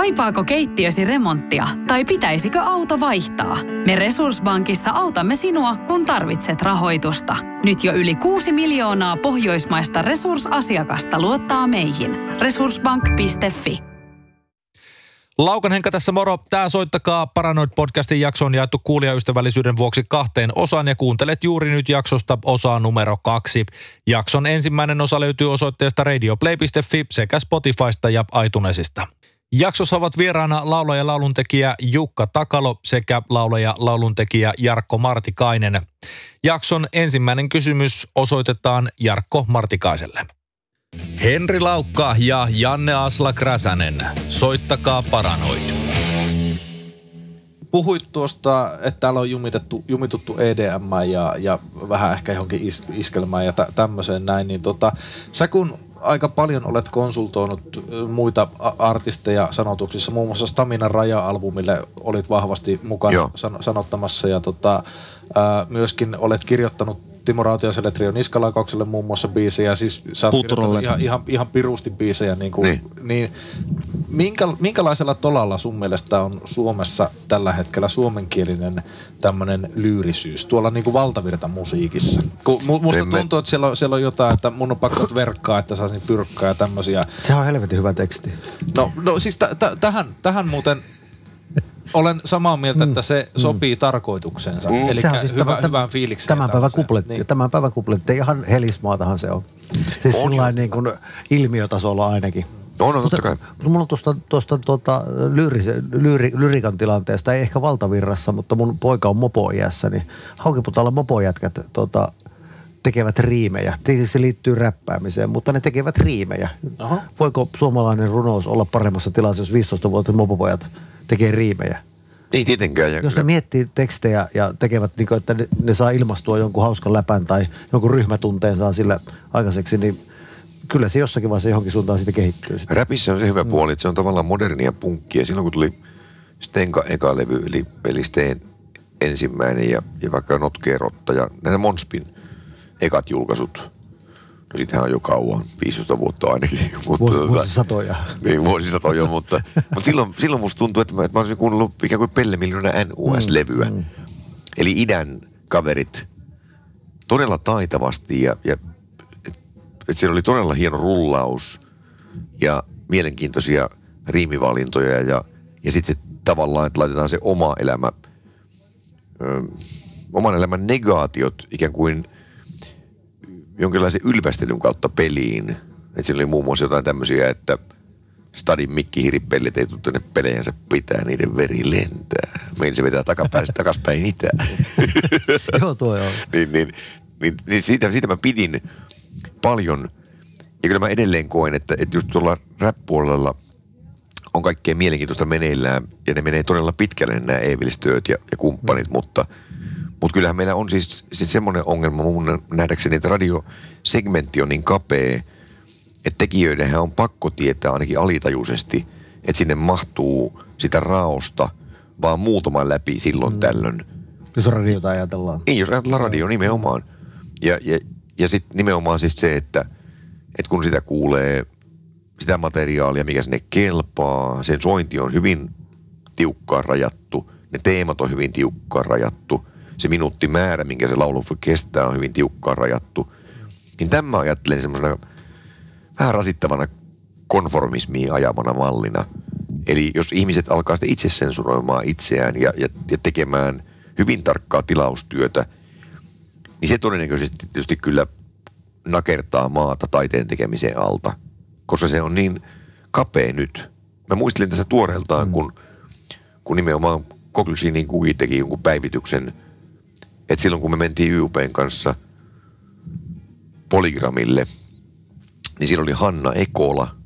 Kaipaako keittiösi remonttia tai pitäisikö auto vaihtaa? Me Resurssbankissa autamme sinua, kun tarvitset rahoitusta. Nyt jo yli 6 miljoonaa pohjoismaista resursasiakasta luottaa meihin. Resurssbank.fi Laukan Henka tässä moro. Tää soittakaa Paranoid-podcastin jakso on jaettu kuulijaystävällisyyden vuoksi kahteen osaan ja kuuntelet juuri nyt jaksosta osaa numero kaksi. Jakson ensimmäinen osa löytyy osoitteesta radioplay.fi sekä Spotifysta ja iTunesista. Jaksossa ovat vieraana laulaja lauluntekijä Jukka Takalo sekä laulaja lauluntekijä Jarkko Martikainen. Jakson ensimmäinen kysymys osoitetaan Jarkko Martikaiselle. Henri Laukka ja Janne Asla Kräsänen. Soittakaa Paranoid. Puhuit tuosta, että täällä on jumitettu, jumituttu EDM ja, ja vähän ehkä johonkin is, iskelmään ja tä, tämmöiseen näin, niin tota, sä kun aika paljon olet konsultoinut muita artisteja sanotuksissa, muun muassa Stamina Raja-albumille olit vahvasti mukana san, sanottamassa ja tota, myöskin olet kirjoittanut Timo Rautiaiselle Trio Niskalakaukselle muun muassa biisejä, siis sä oot ihan, ihan, ihan pirusti biisejä, niin, kuin, niin. niin minkä, minkälaisella tolalla sun mielestä on Suomessa tällä hetkellä suomenkielinen tämmöinen lyyrisyys tuolla niin kuin valtavirta musiikissa? Kun musta tuntuu, että siellä on, siellä on jotain, että mun on pakko verkkaa, että saisin fyrkkaa ja tämmöisiä. Se on helvetin hyvä teksti. No, no siis t- t- tähän, tähän muuten olen samaa mieltä, että se mm. sopii mm. tarkoituksensa. Mm. Eli siis hyvä, tämän, hyvään fiilikseen. Tämän päivän kupletti. Niin. Tämän päivän kupletti. Ihan helismaatahan se on. Siis on sillä niin kuin ilmiötasolla ainakin. On, on totta kai. Mutta mulla on tuosta, tuosta tuota, lyyrisen, lyyri, lyrikan tilanteesta, ei ehkä valtavirrassa, mutta mun poika on mopoiässä, niin Haukiputalla mopojätkät tuota, tekevät riimejä. Se liittyy räppäämiseen, mutta ne tekevät riimejä. Aha. Voiko suomalainen runous olla paremmassa tilassa, jos 15-vuotiaat mopopojat tekee riimejä? Ei tietenkään. Jos ne miettii tekstejä ja tekevät, niin kuin, että ne, ne saa ilmastua jonkun hauskan läpän tai jonkun ryhmätunteen saa sillä aikaiseksi, niin kyllä se jossakin vaiheessa johonkin suuntaan sitten kehittyy. Sitten. Räpissä on se hyvä puoli, että se on tavallaan modernia punkkia. Silloin kun tuli Stenka eka levy, eli, eli Steen ensimmäinen ja, ja vaikka Notkeerotta ja näitä Monspin ekat julkaisut. Sitähän on jo kauan, 15 vuotta ainakin. Mutta, Vuos, tota- vuosisatoja. Niin, vuosisatoja, mutta, mutta silloin, silloin musta tuntuu, että mä, että mä olisin kuunnellut ikään kuin Pelle Miljoona NUS-levyä. Mm, mm. Eli idän kaverit todella taitavasti ja, ja että siellä oli todella hieno rullaus ja mielenkiintoisia riimivalintoja ja, ja sitten tavallaan, että laitetaan se oma elämä, ö, oman elämän negaatiot ikään kuin jonkinlaisen ylvästelyn kautta peliin. Että siinä oli muun muassa jotain tämmöisiä, että Stadin mikkihiripellit ei tule tänne pelejänsä pitää, niiden veri lentää. Meillä se vetää takapäin, takaspäin itään. Joo, tuo joo. niin, niin, niin, niin siitä, siitä mä pidin paljon. Ja kyllä mä edelleen koen, että, että just tuolla rap-puolella on kaikkea mielenkiintoista meneillään ja ne menee todella pitkälle nämä Evilstööt ja, ja kumppanit, mm. mutta, mutta kyllähän meillä on siis, siis semmoinen ongelma mun nähdäkseni, että radiosegmentti on niin kapea, että tekijöidenhän on pakko tietää ainakin alitajuisesti, että sinne mahtuu sitä raosta vaan muutaman läpi silloin mm. tällöin. Jos radiota ajatellaan. Niin, jos ajatellaan radio nimenomaan. Ja, ja, ja sitten nimenomaan siis se, että, että kun sitä kuulee, sitä materiaalia, mikä sinne kelpaa, sen sointi on hyvin tiukkaan rajattu, ne teemat on hyvin tiukkaan rajattu, se minuuttimäärä, minkä se laulu kestää, on hyvin tiukkaan rajattu. Niin tämä ajattelen semmoisena vähän rasittavana konformismiin ajavana mallina. Eli jos ihmiset alkaa sitten itse sensuroimaan itseään ja, ja, ja tekemään hyvin tarkkaa tilaustyötä – niin se todennäköisesti tietysti kyllä nakertaa maata taiteen tekemisen alta, koska se on niin kapea nyt. Mä muistelin tässä tuoreeltaan, mm. kun, kun nimenomaan Koklysinin kuki teki jonkun päivityksen, että silloin kun me mentiin YUPn kanssa Polygramille, niin siinä oli Hanna Ekola,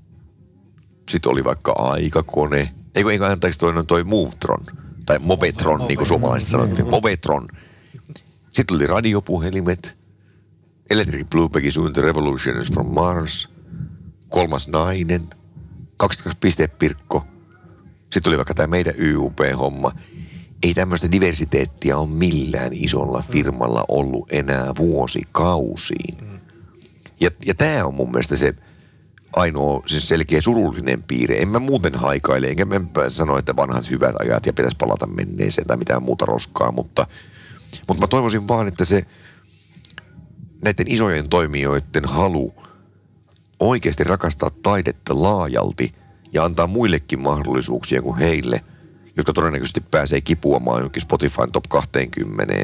sitten oli vaikka Aikakone, eikö, eikö anteeksi toi, toi Movetron, tai Movetron, niin kuin suomalaiset sanottiin, Movetron – sitten oli radiopuhelimet, Electric Blue Peggy Soon the Revolution is from Mars, kolmas nainen, 22 pistepirkko. Sitten oli vaikka tämä meidän YUP-homma. Ei tämmöistä diversiteettia ole millään isolla firmalla ollut enää vuosikausiin. Ja, ja tämä on mun mielestä se ainoa siis selkeä surullinen piirre. En mä muuten haikaile, enkä mä sano, että vanhat hyvät ajat ja pitäisi palata menneeseen tai mitään muuta roskaa, mutta, mutta mä toivoisin vaan, että se näiden isojen toimijoiden halu oikeasti rakastaa taidetta laajalti ja antaa muillekin mahdollisuuksia kuin heille, todennäköisesti pääsee kipuamaan jonkin Spotifyn top 20,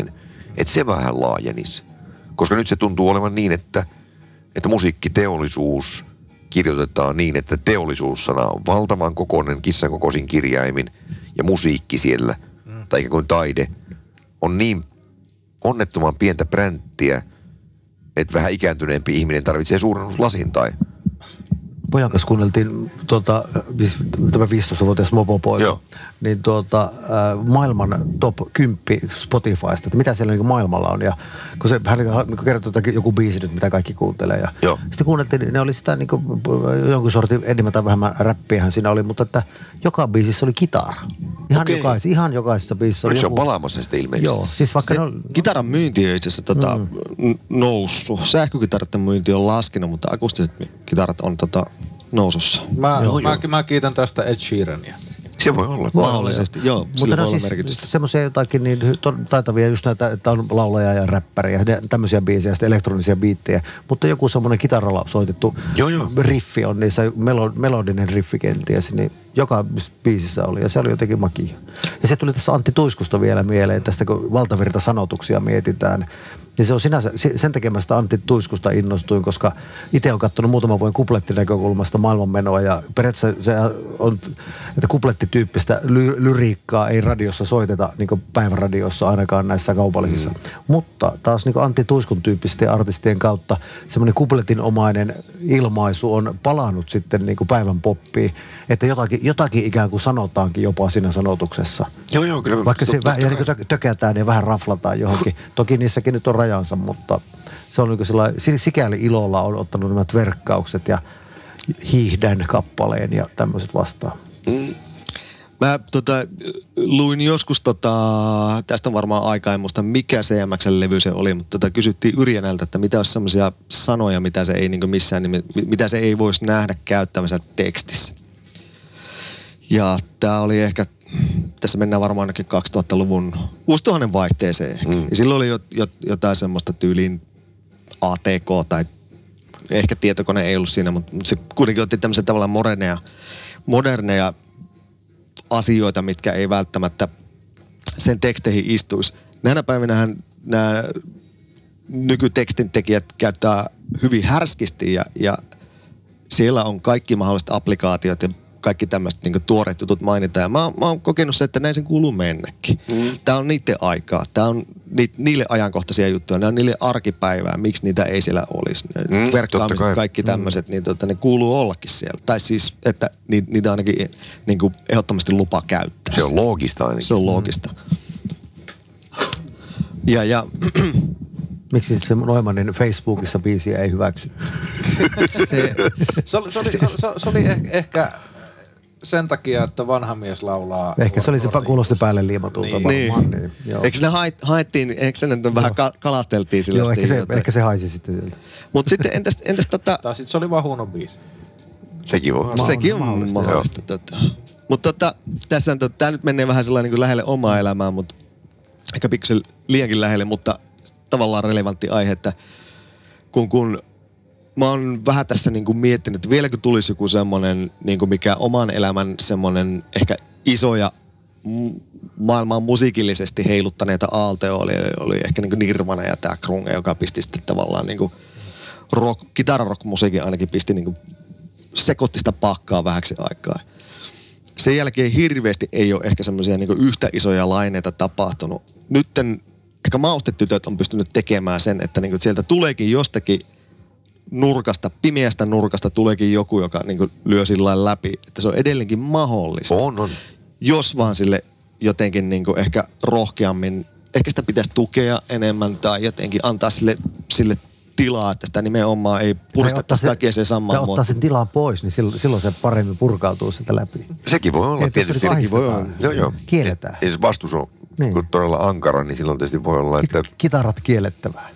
että se vähän laajenisi. Koska nyt se tuntuu olevan niin, että, että musiikkiteollisuus kirjoitetaan niin, että teollisuussana on valtavan kokoinen kissan kokoisin kirjaimin ja musiikki siellä, mm. tai ikään kuin taide, on niin onnettoman pientä bränttiä, että vähän ikääntyneempi ihminen tarvitsee suurennuslasin tai pojan kanssa kuunneltiin tota, siis tämä 15-vuotias mopopoika, Joo. niin tuota, äh, maailman top 10 Spotifysta, että mitä siellä niin maailmalla on. Ja kun se, hän niin kertoi että joku biisi nyt, mitä kaikki kuuntelee. Ja Joo. Sitten kuunneltiin, ne oli sitä niin kuin, jonkun sortin enemmän tai vähemmän räppiähän siinä oli, mutta että joka biisissä oli kitara. Ihan, Okei. jokais, ihan jokaisessa biisissä oli nyt se on palaamassa sitten ilmeisesti. Joo, siis vaikka Se ne on, kitaran myynti on itse asiassa tota, mm. Noussut. Sähkökitarat myynti on laskenut, mutta akustiset kitarat on tota, nousussa. Mä, Joo, mä, joo. mä kiitän tästä Ed Sheerania. Se voi olla. Mahdollisesti, joo. Mutta ne voi on olla siis merkitystä. semmoisia jotakin niin taitavia just näitä, että on laulaja ja räppäriä, ne- tämmöisiä biisejä, sitten elektronisia biittejä. Mutta joku semmoinen kitaralla soitettu Joo, joo. riffi on niissä, melo, melodinen riffi kenties, niin joka biisissä oli ja se oli jotenkin makia. Ja se tuli tässä Antti Tuiskusta vielä mieleen, tästä kun valtavirta sanotuksia mietitään. Niin se on sinänsä, se- sen tekemästä Antti Tuiskusta innostuin, koska itse olen katsonut muutaman vuoden kuplettinäkökulmasta maailmanmenoa ja periaatteessa se on, että kuplettityyppistä ly- lyriikkaa ei radiossa soiteta niin päiväradiossa ainakaan näissä kaupallisissa. Mm. Mutta taas niin Antti Tuiskun tyyppisten artistien kautta semmoinen kupletinomainen ilmaisu on palannut sitten niin päivän poppiin, että jotakin, jotakin ikään kuin sanotaankin jopa siinä sanotuksessa. Joo, joo, kyllä. Vaikka se vähän, ja niin kuin tökätään ja vähän raflataan johonkin. Toki niissäkin nyt on rajansa, mutta se on niin kuin sikäli ilolla on ottanut nämä verkkaukset ja hiihdän kappaleen ja tämmöiset vastaan. Mä tota, luin joskus, tota, tästä on varmaan aikaa, en muista mikä CMX-levy se oli, mutta tota, kysyttiin Yrjänältä, että mitä olisi semmoisia sanoja, mitä se ei niin missään, mitä se ei voisi nähdä käyttämänsä tekstissä. Ja tämä oli ehkä, tässä mennään varmaan ainakin 2000-luvun vuosituhannen vaihteeseen. Mm. Ja silloin oli jo, jo, jotain semmoista tyyliin ATK tai ehkä tietokone ei ollut siinä, mutta, se kuitenkin otti tämmöisiä tavallaan moderneja, moderneja asioita, mitkä ei välttämättä sen teksteihin istuisi. Näinä päivinähän nämä nykytekstin tekijät käyttää hyvin härskisti ja, ja siellä on kaikki mahdolliset applikaatiot ja kaikki tämmöiset niin tuoreet jutut mainitaan. Ja mä, mä oon kokenut se, että näin sen kuuluu mennäkin. Mm. Tämä on niiden aikaa. Tämä on ni, niille ajankohtaisia juttuja. Ne on niille arkipäivää. Miksi niitä ei siellä olisi? Mm, Verkkaamiset, kai. kaikki tämmöiset, niin tota, ne kuuluu ollakin siellä. Tai siis, että ni, niitä ainakin niin kuin ehdottomasti lupa käyttää. Se on loogista ainakin. Se on loogista. Ja, ja Miksi sitten Noimanin Facebookissa biisiä ei hyväksy? se, Se oli, se oli, se, se, se oli eh, ehkä sen takia, että vanha mies laulaa. Ehkä se oli se, kuulosti päälle liimatulta Niin. varmaan. Niin. Joo. eikö ne hait, haettiin, eikö se nyt vähän ka, kalasteltiin sillä Joo, ehkä se, jotain. ehkä se haisi sitten sieltä. Mutta sitten entäs, entäs tota, Tai sitten se oli vaan huono biisi. Sekin voi olla. Ma- sekin on mahdollista, mahdollista. Tota. Mutta tota, tässä on, tota, tämä nyt menee vähän sellainen niin lähelle omaa elämää, mutta ehkä pikkusen liiankin lähelle, mutta tavallaan relevantti aihe, että kun, kun mä oon vähän tässä niin kuin miettinyt, että vieläkö tulisi joku semmoinen, niin kuin mikä oman elämän semmoinen ehkä isoja m- maailmaa musiikillisesti heiluttaneita aaltoja oli, oli ehkä niin kuin Nirvana ja tämä Krunge, joka pisti sitten tavallaan niin kuin rock, kitararock-musiikin ainakin pisti niin kuin sekoitti sitä pakkaa vähäksi aikaa. Sen jälkeen hirveästi ei ole ehkä semmoisia niin yhtä isoja laineita tapahtunut. Nytten ehkä maustetytöt on pystynyt tekemään sen, että niin sieltä tuleekin jostakin nurkasta, pimeästä nurkasta tuleekin joku, joka niin lyö sillä läpi. Että se on edelleenkin mahdollista. On, on. Jos vaan sille jotenkin niin ehkä rohkeammin, ehkä sitä pitäisi tukea enemmän tai jotenkin antaa sille, sille tilaa, että sitä nimenomaan ei Tai ottaa puristettaisi se- kaikkea sen tai samaan ottaa muotoon. sen tilaa pois, niin silloin, silloin se paremmin purkautuu sitä läpi. Sekin voi olla Että jos tietysti. se Sekin voi olla. Joo, joo. Kielletään. Ja jos vastus on Niin. niin. todella ankara, niin silloin tietysti voi olla, että Kit- Kitarat kiellettävää.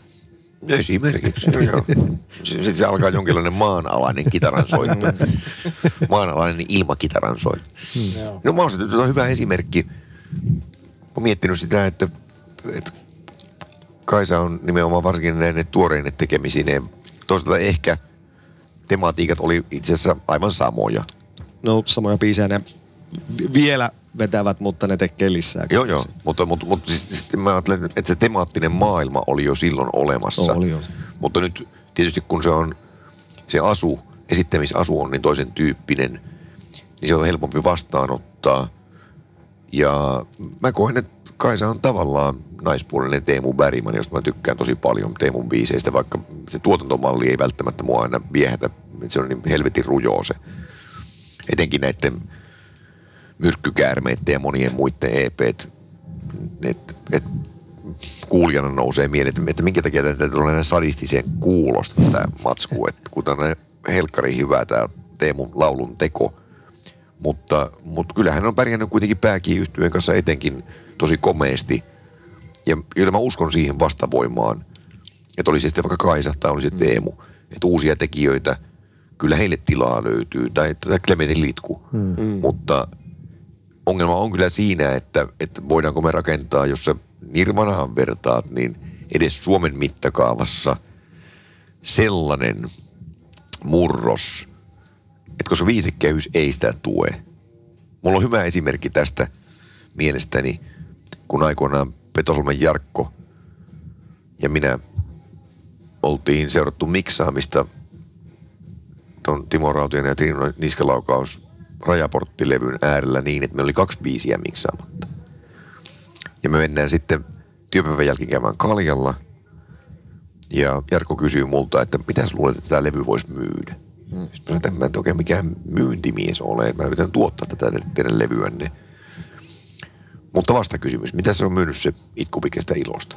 Esimerkiksi, joo, joo. Sitten se alkaa jonkinlainen maanalainen kitaran soitto. maanalainen ilmakitaran soitto. Joo. No mä oon on hyvä esimerkki. Mä oon miettinyt sitä, että, että Kaisa on nimenomaan varsinkin näiden tuoreinen tekemisineen. Toisaalta ehkä tematiikat oli itse asiassa aivan samoja. No samoja biisejä ne vi- vielä vetävät, mutta ne tekee lisää. Joo, joo. Mutta, mutta, mutta siis, siis mä ajattelen, että se temaattinen maailma oli jo silloin olemassa. Oli, oli. Mutta nyt tietysti kun se on, se asu, esittämisasu on niin toisen tyyppinen, niin se on helpompi vastaanottaa. Ja mä koen, että Kaisa on tavallaan naispuolinen Teemu Bergman, josta mä tykkään tosi paljon Teemun biiseistä, vaikka se tuotantomalli ei välttämättä mua aina viehätä. Se on niin helvetin rujoo se. Etenkin näiden myrkkykäärmeiden ja monien muiden EPt, et, et kuulijana nousee mieleen, että, että minkä takia tätä tulee näin sadistiseen kuulosta tämä matsku, että kun tämä on helkkari hyvä tämä Teemun laulun teko, mutta, mutta kyllähän on pärjännyt kuitenkin pääkiin yhtyeen kanssa etenkin tosi komeesti. Ja kyllä mä uskon siihen vastavoimaan, että oli se sitten vaikka Kaisa tai oli se Teemu, että uusia tekijöitä, kyllä heille tilaa löytyy, tai tätä Clementin litku. Mm. Mutta ongelma on kyllä siinä, että, että voidaanko me rakentaa, jos sä Nirvanaan vertaat, niin edes Suomen mittakaavassa sellainen murros, että koska viitekehys ei sitä tue. Mulla on hyvä esimerkki tästä mielestäni, kun aikoinaan Petosolmen Jarkko ja minä oltiin seurattu miksaamista ton Timo Rautien ja Tino Niskalaukaus rajaporttilevyn äärellä niin, että meillä oli kaksi biisiä miksaamatta. Ja me mennään sitten työpäivän jälkeen käymään kaljalla. Ja Jarkko kysyy multa, että mitä sä luulet, että tämä levy voisi myydä? Sitten mä sanoin, että en mä nyt oikein mikään myyntimies ole. Mä yritän tuottaa tätä teidän levyänne. Mutta vasta kysymys, mitä se on myynyt se itkupikestä ilosta?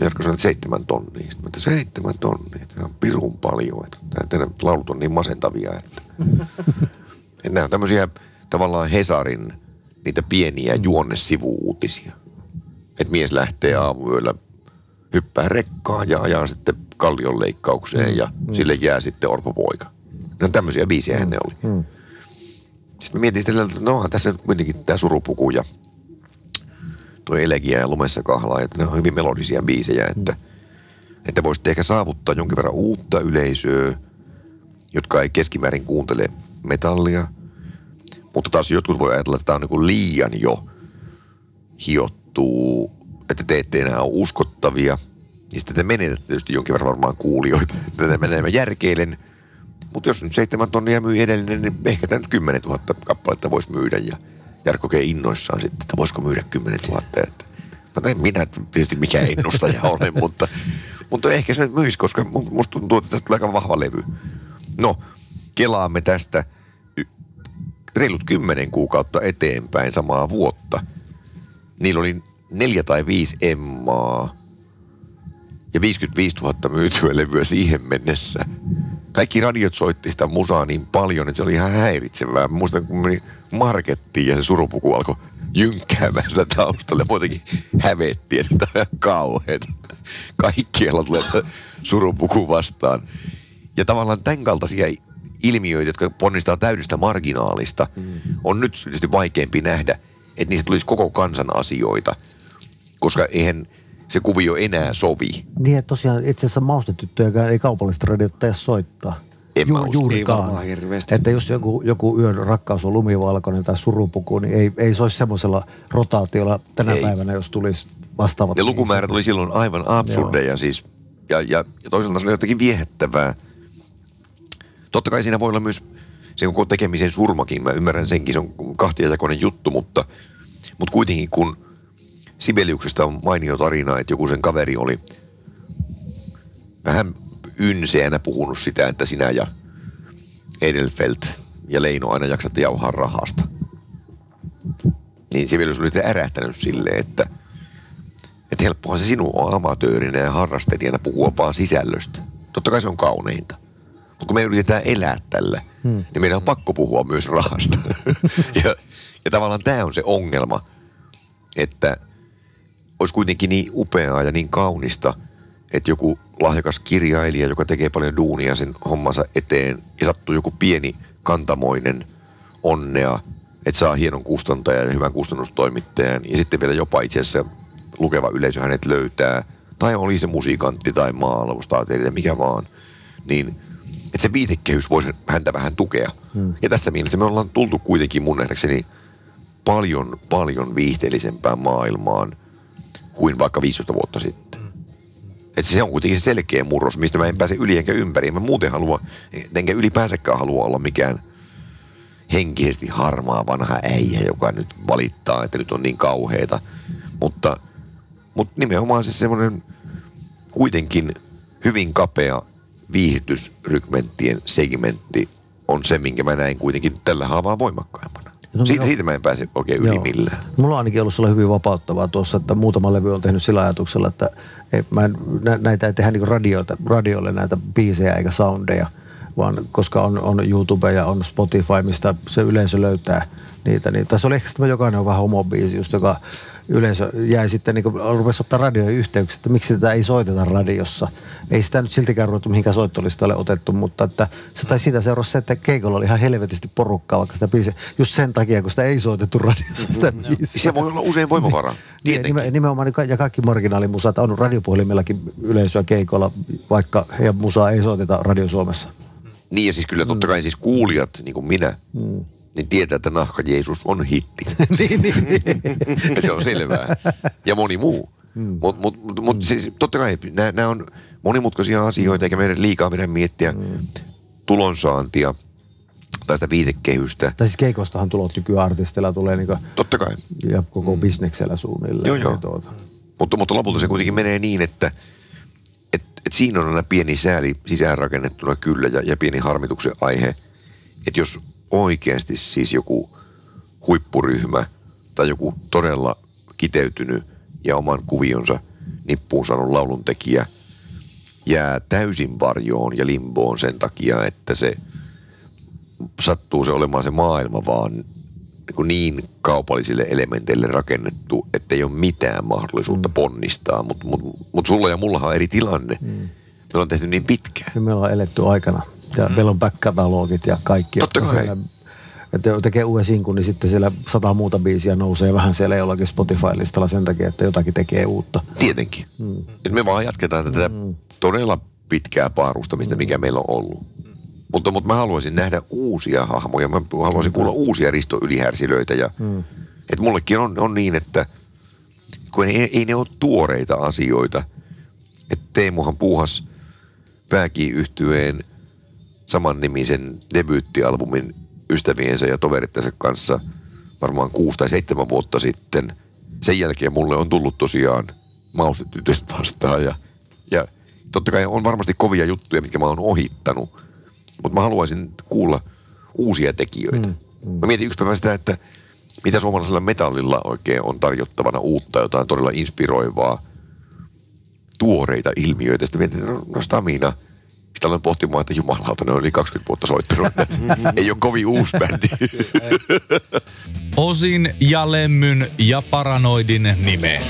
Jarkko sanoi, että seitsemän tonnia. Sitten mä että seitsemän tonnia, tämä on pirun paljon. Että teidän laulut on niin masentavia, että... että nämä on tämmöisiä tavallaan Hesarin niitä pieniä juonnesivuuutisia. Että mies lähtee aamuyöllä hyppää rekkaa ja ajaa sitten kallion leikkaukseen ja sille jää sitten orpopoika. No tämmöisiä biisejä ne oli. Sitten mä mietin sitten, että no tässä nyt kuitenkin tämä surupuku ja tuo elegia ja lumessa kahlaa, että ne on hyvin melodisia biisejä, että, että voisitte ehkä saavuttaa jonkin verran uutta yleisöä, jotka ei keskimäärin kuuntele metallia. Mutta taas jotkut voi ajatella, että tämä on niin liian jo hiottuu, että te ette enää ole uskottavia. Ja sitten te menetätte tietysti jonkin verran varmaan kuulijoita. Tätä menee mä järkeilen. Mutta jos nyt seitsemän tonnia myi edellinen, niin ehkä tämä nyt 10 000 kappaletta voisi myydä. Ja Jarkko K. innoissaan sitten, että voisiko myydä 10 000. Että, no en minä tietysti mikä ennustaja ole, mutta, mutta ehkä se nyt myisi, koska mu- musta tuntuu, että tästä tulee aika vahva levy. No, kelaamme tästä reilut kymmenen kuukautta eteenpäin samaa vuotta. Niillä oli neljä tai viisi emmaa ja 55 000 myytyä levyä siihen mennessä. Kaikki radiot soitti sitä musaa niin paljon, että se oli ihan häiritsevää. Mä muistan, kun meni markettiin ja se surupuku alkoi jynkkäämään sitä taustalle. Muutenkin hävettiin, että tämä on ihan kauheet. Kaikkialla tulee surupuku vastaan. Ja tavallaan tämän kaltaisia ilmiöitä, jotka ponnistaa täydestä marginaalista, mm. on nyt tietysti vaikeampi nähdä, että niistä tulisi koko kansan asioita. Koska eihän se kuvio enää sovi. Niin, että tosiaan itse asiassa maustetyttöjäkään ei kaupallista radiota soittaa. En. Ei juurikaan. hirveästi. Että jos joku, joku yön rakkaus on lumivalkoinen tai surupuku, niin ei, ei soisi semmoisella rotaatiolla tänä Ei. ei. päivänä, jos tulisi vastaavat. Ja lukumäärät oli silloin aivan absurdeja siis. Ja, ja, ja toisaalta se oli jotenkin viehättävää. Totta kai siinä voi olla myös se koko tekemisen surmakin. Mä ymmärrän senkin, se on kahtiajakoinen juttu, mutta, mutta kuitenkin kun Sibeliuksesta on mainio tarina, että joku sen kaveri oli vähän ynseänä puhunut sitä, että sinä ja Edelfelt ja Leino aina jaksatte jauhaa rahasta. Niin Sibelius oli ärähtänyt silleen, että että helppohan se sinun on amatöörinä ja harrastelijana puhua vaan sisällöstä. Totta kai se on kauneinta. Mutta kun me yritetään elää tällä, hmm. niin meidän on pakko puhua myös rahasta. ja, ja tavallaan tämä on se ongelma, että olisi kuitenkin niin upeaa ja niin kaunista, että joku lahjakas kirjailija, joka tekee paljon duunia sen hommansa eteen ja sattuu joku pieni kantamoinen onnea, että saa hienon kustantajan ja hyvän kustannustoimittajan ja sitten vielä jopa itse asiassa lukeva yleisö hänet löytää, tai oli se musiikantti tai maalaus tai mikä vaan, niin että se viitekehys voisi häntä vähän tukea. Hmm. Ja tässä mielessä me ollaan tultu kuitenkin mun nähdäkseni paljon, paljon viihteellisempään maailmaan kuin vaikka 15 vuotta sitten. Että se on kuitenkin se selkeä murros, mistä mä en pääse yli enkä ympäri. Mä muuten halua, enkä ylipäänsäkään halua olla mikään henkisesti harmaa vanha äijä, joka nyt valittaa, että nyt on niin kauheita. Mutta, mutta nimenomaan se semmoinen kuitenkin hyvin kapea viihdytysrykmenttien segmentti on se, minkä mä näin kuitenkin tällä haavaa voimakkaimpana. No, siitä, siitä mä en pääse oikein yli joo. millään. Mulla on ainakin ollut sulla hyvin vapauttavaa tuossa, että muutama levy on tehnyt sillä ajatuksella, että ei, mä en, näitä ei tehdä niin radioita, radioille näitä biisejä eikä soundeja, vaan koska on, on YouTube ja on Spotify, mistä se yleisö löytää niitä. Niin, tässä oli ehkä sitten jokainen on vähän homobiisi, just joka yleisö jäi sitten, niin kuin, rupesi ottaa radioihin yhteyksiä, että miksi tätä ei soiteta radiossa. Ei sitä nyt siltikään ruvettu mihinkään soittolistalle otettu, mutta että se tai siitä seurasi se, että Keikolla oli ihan helvetisti porukkaa, vaikka sitä biisiä, just sen takia, kun sitä ei soitettu radiossa sitä mm, biisiä. Se voi olla usein voimavara, niin, nimenomaan ja kaikki marginaalimusat on radiopuhelimmellakin yleisöä Keikolla, vaikka heidän musaa ei soiteta Radio Suomessa. Niin ja siis kyllä totta kai siis kuulijat, niin kuin minä, mm niin tietää, että nahka Jeesus on hitti. niin, niin, niin. se on selvää. Ja moni muu. Mm. Mutta mut, mut, mut, mm. siis, totta kai nämä on monimutkaisia asioita, eikä meidän liikaa meidän miettiä mm. tulonsaantia tai sitä viitekehystä. Tai siis keikostahan tulot nykyään artisteilla tulee niinku Totta kai. Ja koko mm. bisneksellä suunnilleen. Joo, joo. Tuota. Mutta, mutta lopulta se kuitenkin menee niin, että et, et siinä on aina pieni sääli sisäänrakennettuna kyllä ja, ja pieni harmituksen aihe. Että jos oikeasti siis joku huippuryhmä tai joku todella kiteytynyt ja oman kuvionsa nippuun saanut lauluntekijä jää täysin varjoon ja limboon sen takia, että se sattuu se olemaan se maailma vaan niin, niin kaupallisille elementeille rakennettu, että ei ole mitään mahdollisuutta mm. ponnistaa. Mutta mut, mut sulla ja mullahan on eri tilanne. Mm. Me on tehty niin pitkään. Ja me ollaan eletty aikana ja mm. meillä on back-katalogit ja kaikki. Totta kai. Siellä, että tekee uuden sinkun, niin sitten siellä sata muuta biisiä nousee vähän siellä jollakin Spotify-listalla sen takia, että jotakin tekee uutta. Tietenkin. Mm. Et me vaan jatketaan tätä mm. todella pitkää paarustamista, mikä meillä on ollut. Mutta, mutta mä haluaisin nähdä uusia hahmoja. Mä haluaisin kuulla uusia Risto Ylihärsilöitä. Ja, mm. et mullekin on, on niin, että kun ei, ei ne ole tuoreita asioita. Että Teemuhan puuhas pääkiyhtyeen saman nimisen debyyttialbumin ystäviensä ja toverittensa kanssa varmaan kuusi tai seitsemän vuotta sitten. Sen jälkeen mulle on tullut tosiaan maustetytöt vastaan ja, ja totta kai on varmasti kovia juttuja, mitkä mä oon ohittanut, mutta mä haluaisin kuulla uusia tekijöitä. Mm, mm. Mä mietin yksi päivä sitä, että mitä suomalaisella metallilla oikein on tarjottavana uutta, jotain todella inspiroivaa, tuoreita ilmiöitä. Sitten mietin, että no, no Stamina – sitten aloin pohtimaan, että jumalauta, ne on yli 20 vuotta soittanut. Ei ole kovin uusi bändi. Osin ja Lemmyn ja Paranoidin nimeen.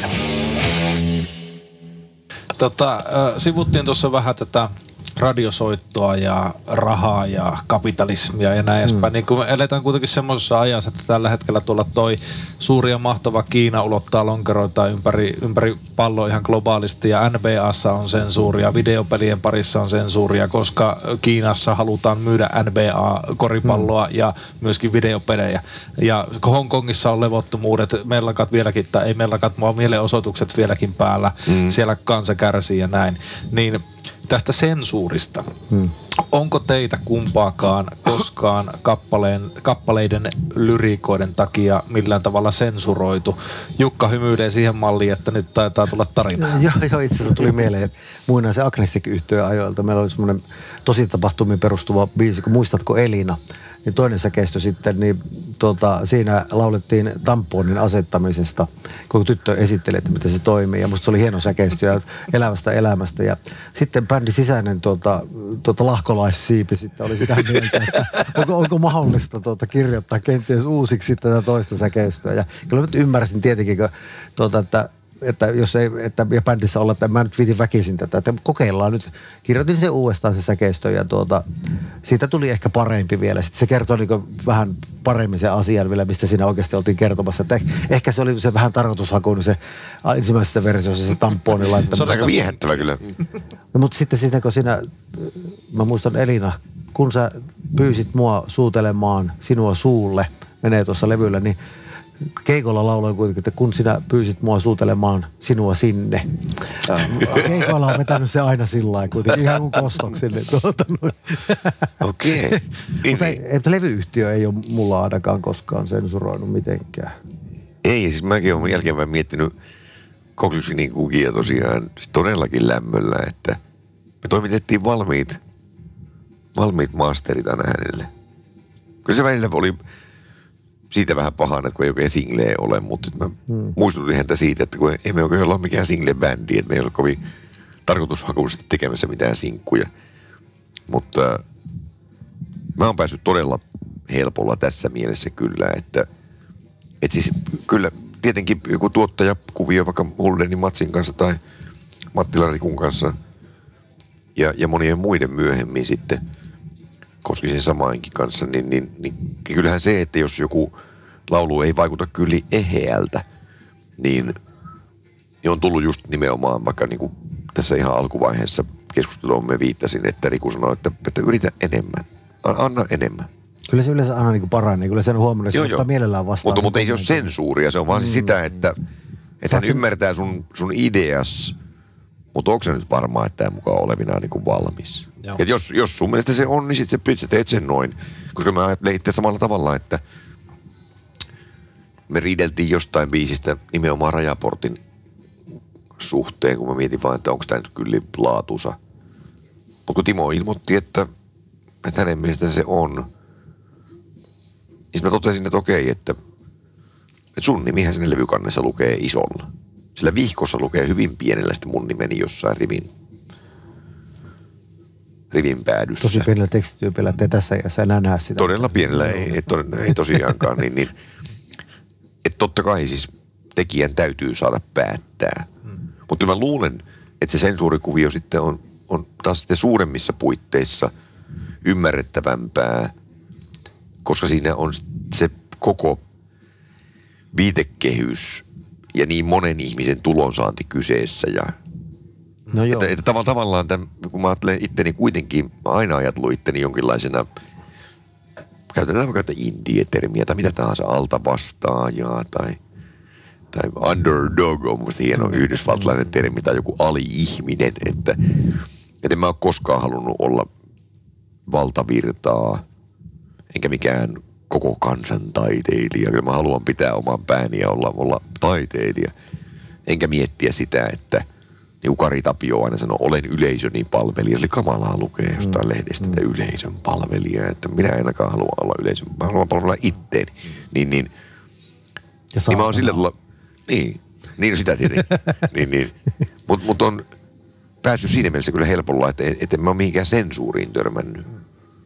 Tota, sivuttiin tuossa vähän tätä radiosoittoa ja rahaa ja kapitalismia ja näin mm. edespäin. Niin kun eletään kuitenkin semmoisessa ajassa, että tällä hetkellä tuolla toi suuri ja mahtava Kiina ulottaa lonkeroita ympäri, ympäri palloa ihan globaalisti ja NBAssa on sensuuria, videopelien parissa on sensuuria, koska Kiinassa halutaan myydä NBA-koripalloa mm. ja myöskin videopelejä. Ja Hongkongissa on levottomuudet, mellakat vieläkin, tai ei mellakat, vaan mielenosoitukset vieläkin päällä. Mm. Siellä kansa kärsii ja näin. Niin tästä sensuurista. Hmm. Onko teitä kumpaakaan koskaan kappaleen, kappaleiden lyriikoiden takia millään tavalla sensuroitu? Jukka hymyilee siihen malliin, että nyt taitaa tulla tarina. Joo, joo itse asiassa tuli mieleen muinaisen agnestik yhtyön ajoilta. Meillä oli semmoinen tosi tapahtumiin perustuva biisi, kun muistatko Elina? Niin toinen säkeistö sitten, niin tuota, siinä laulettiin tamponin asettamisesta, kun tyttö esitteli, että miten se toimii. Ja musta se oli hieno säkeistö ja elävästä elämästä. Ja sitten bändi sisäinen tuota, tuota lahkolaissiipi sitten oli sitä mieltä, että onko, onko mahdollista tuota, kirjoittaa kenties uusiksi tätä toista säkeistöä. Ja kyllä nyt ymmärsin tietenkin, kun, tuota, että että jos ei, että ja bändissä olla, että mä nyt viitin väkisin tätä, että kokeillaan nyt. Kirjoitin se uudestaan se säkeistö ja tuota, siitä tuli ehkä parempi vielä. Sitten se kertoi niin vähän paremmin sen asian vielä, mistä siinä oikeasti oltiin kertomassa. Että ehkä se oli se vähän tarkoitushakuinen se ensimmäisessä versiossa se tamponi laittaminen. Se on aika viehättävä kyllä. No, mutta sitten siinä, kun siinä, mä muistan Elina, kun sä pyysit mua suutelemaan sinua suulle, menee tuossa levyllä, niin keikolla lauloin kuitenkin, että kun sinä pyysit mua suutelemaan sinua sinne. Keikoilla on vetänyt se aina sillä lailla kuitenkin, ihan kuin kostoksille. Tuota, noin. Okei. Okay. mutta, levyyhtiö ei ole mulla ainakaan koskaan sensuroinut mitenkään. Ei, siis mäkin olen jälkeenpäin miettinyt Koklysinin kukia tosiaan todellakin lämmöllä, että me toimitettiin valmiit, valmiit masterit aina hänelle. Kyllä se välillä oli siitä vähän pahana, että kun ei oikein singleä ole, mutta mä hmm. muistutin häntä siitä, että kun emme oikein ole mikään single-bändi, että me ei ole kovin tarkoitushakuisesti tekemässä mitään sinkkuja. Mutta äh, mä oon päässyt todella helpolla tässä mielessä kyllä, että, että siis kyllä tietenkin joku tuottajakuvio vaikka Huldenin Matsin kanssa tai Mattila Rikun kanssa ja, ja monien muiden myöhemmin sitten Koskisen samainkin kanssa, niin, niin, niin kyllähän se, että jos joku laulu ei vaikuta kyllä eheältä, niin, niin on tullut just nimenomaan vaikka niin kuin tässä ihan alkuvaiheessa keskustelua me viittasin, että Riku sanoi, että, että yritä enemmän, anna enemmän. Kyllä se yleensä aina niin paranee, kyllä sen huomannut, että se ottaa mielellään vastaan. Mutta, mutta ei se ole sensuuria, se on vaan mm. sitä, että, että hän ymmärtää sun, sun ideas, mutta onko se nyt varmaa, että tämä mukaan olevina niin kuin valmis? Et jos, jos sun mielestä se on, niin sitten sä teet sen noin. Koska mä ajattelen itse samalla tavalla, että me riideltiin jostain biisistä nimenomaan rajaportin suhteen, kun mä mietin vaan, että onko tämä nyt kyllä laatusa. Mutta kun Timo ilmoitti, että, että hänen mielestä se on, niin mä totesin, että okei, että, että sun nimihän sinne levykannessa lukee isolla. Sillä vihkossa lukee hyvin pienellä sitten mun nimeni jossain rivin, rivin päädyssä. Tosi pienellä tekstityypillä, ettei tässä iässä enää näe sitä. Todella pienellä, ei, ei, ei tosiaankaan. niin, niin, että totta kai siis tekijän täytyy saada päättää. Hmm. Mutta mä luulen, että se sensuurikuvio sitten on, on taas sitten suuremmissa puitteissa ymmärrettävämpää, koska siinä on se koko viitekehys ja niin monen ihmisen tulonsaanti kyseessä ja No joo. Että, että tavallaan, tavallaan tämän, kun mä ajattelen itteni kuitenkin, mä aina ajatellut itteni jonkinlaisena, käytetään vaikka indie-termiä tai mitä tahansa alta vastaajaa tai, tai underdog on musta hieno mm. yhdysvaltalainen termi tai joku ali-ihminen, että, että en mä ole koskaan halunnut olla valtavirtaa enkä mikään koko kansan taiteilija. Kyllä mä haluan pitää oman pääni ja olla, olla taiteilija. Enkä miettiä sitä, että niin Kari Tapio aina sanoi, olen yleisöni palvelija. Eli kamalaa lukee jostain mm. lehdestä, että yleisön palvelija. Että minä en ainakaan halua olla yleisön, mä haluan palvella itteeni. Niin, niin, ja niin mä oon sillä tavalla, niin, niin no sitä tietenkin. niin, niin. Mutta mut on päässyt siinä mielessä kyllä helpolla, että, että en mä ole mihinkään sensuuriin törmännyt.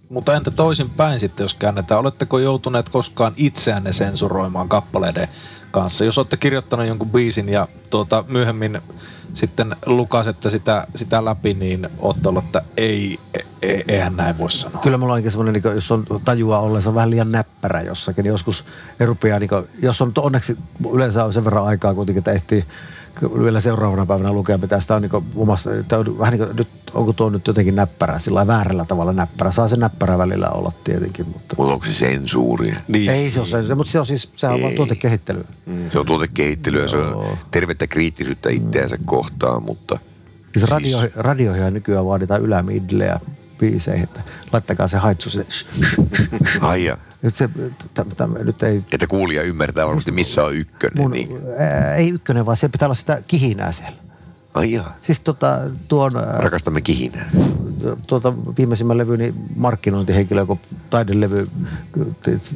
Mutta entä toisin päin sitten, jos käännetään? Oletteko joutuneet koskaan itseänne sensuroimaan kappaleiden kanssa? Jos olette kirjoittanut jonkun biisin ja tuota, myöhemmin sitten lukasette sitä, sitä läpi, niin olette ollut, että ei, ei, eihän näin voi sanoa. Kyllä mulla on semmoinen, niin jos on tajua ollen, se on vähän liian näppärä jossakin. Niin joskus rupeaa, niin jos on onneksi yleensä on sen verran aikaa kuitenkin, että ehtii vielä seuraavana päivänä lukea, mitä sitä on niin omassa, on vähän niin kuin, nyt, onko tuo nyt jotenkin näppärä, sillä väärällä tavalla näppärä. Saa se näppärä välillä olla tietenkin. Mutta, mutta onko se sensuuria? Niin. Ei se ole sensuuria, mutta se on siis, sehän on vaan tuotekehittelyä. Mm. Se on tuotekehittelyä, se on tervettä kriittisyyttä itseänsä kohtaan, mutta... Siis radio, siis... radioihin nykyään vaaditaan ylämidleä biiseihin, että laittakaa se haitsu se. Ai nyt se, täm, täm, nyt ei... Että kuulija ymmärtää varmasti, missä on ykkönen. Mun, niin. ää, ei ykkönen, vaan siellä pitää olla sitä kihinää siellä. Ai jaa. Siis tota, tuon... Rakastamme kihinää. Tuota, viimeisimmän levyni markkinointihenkilö, kun taidelevy,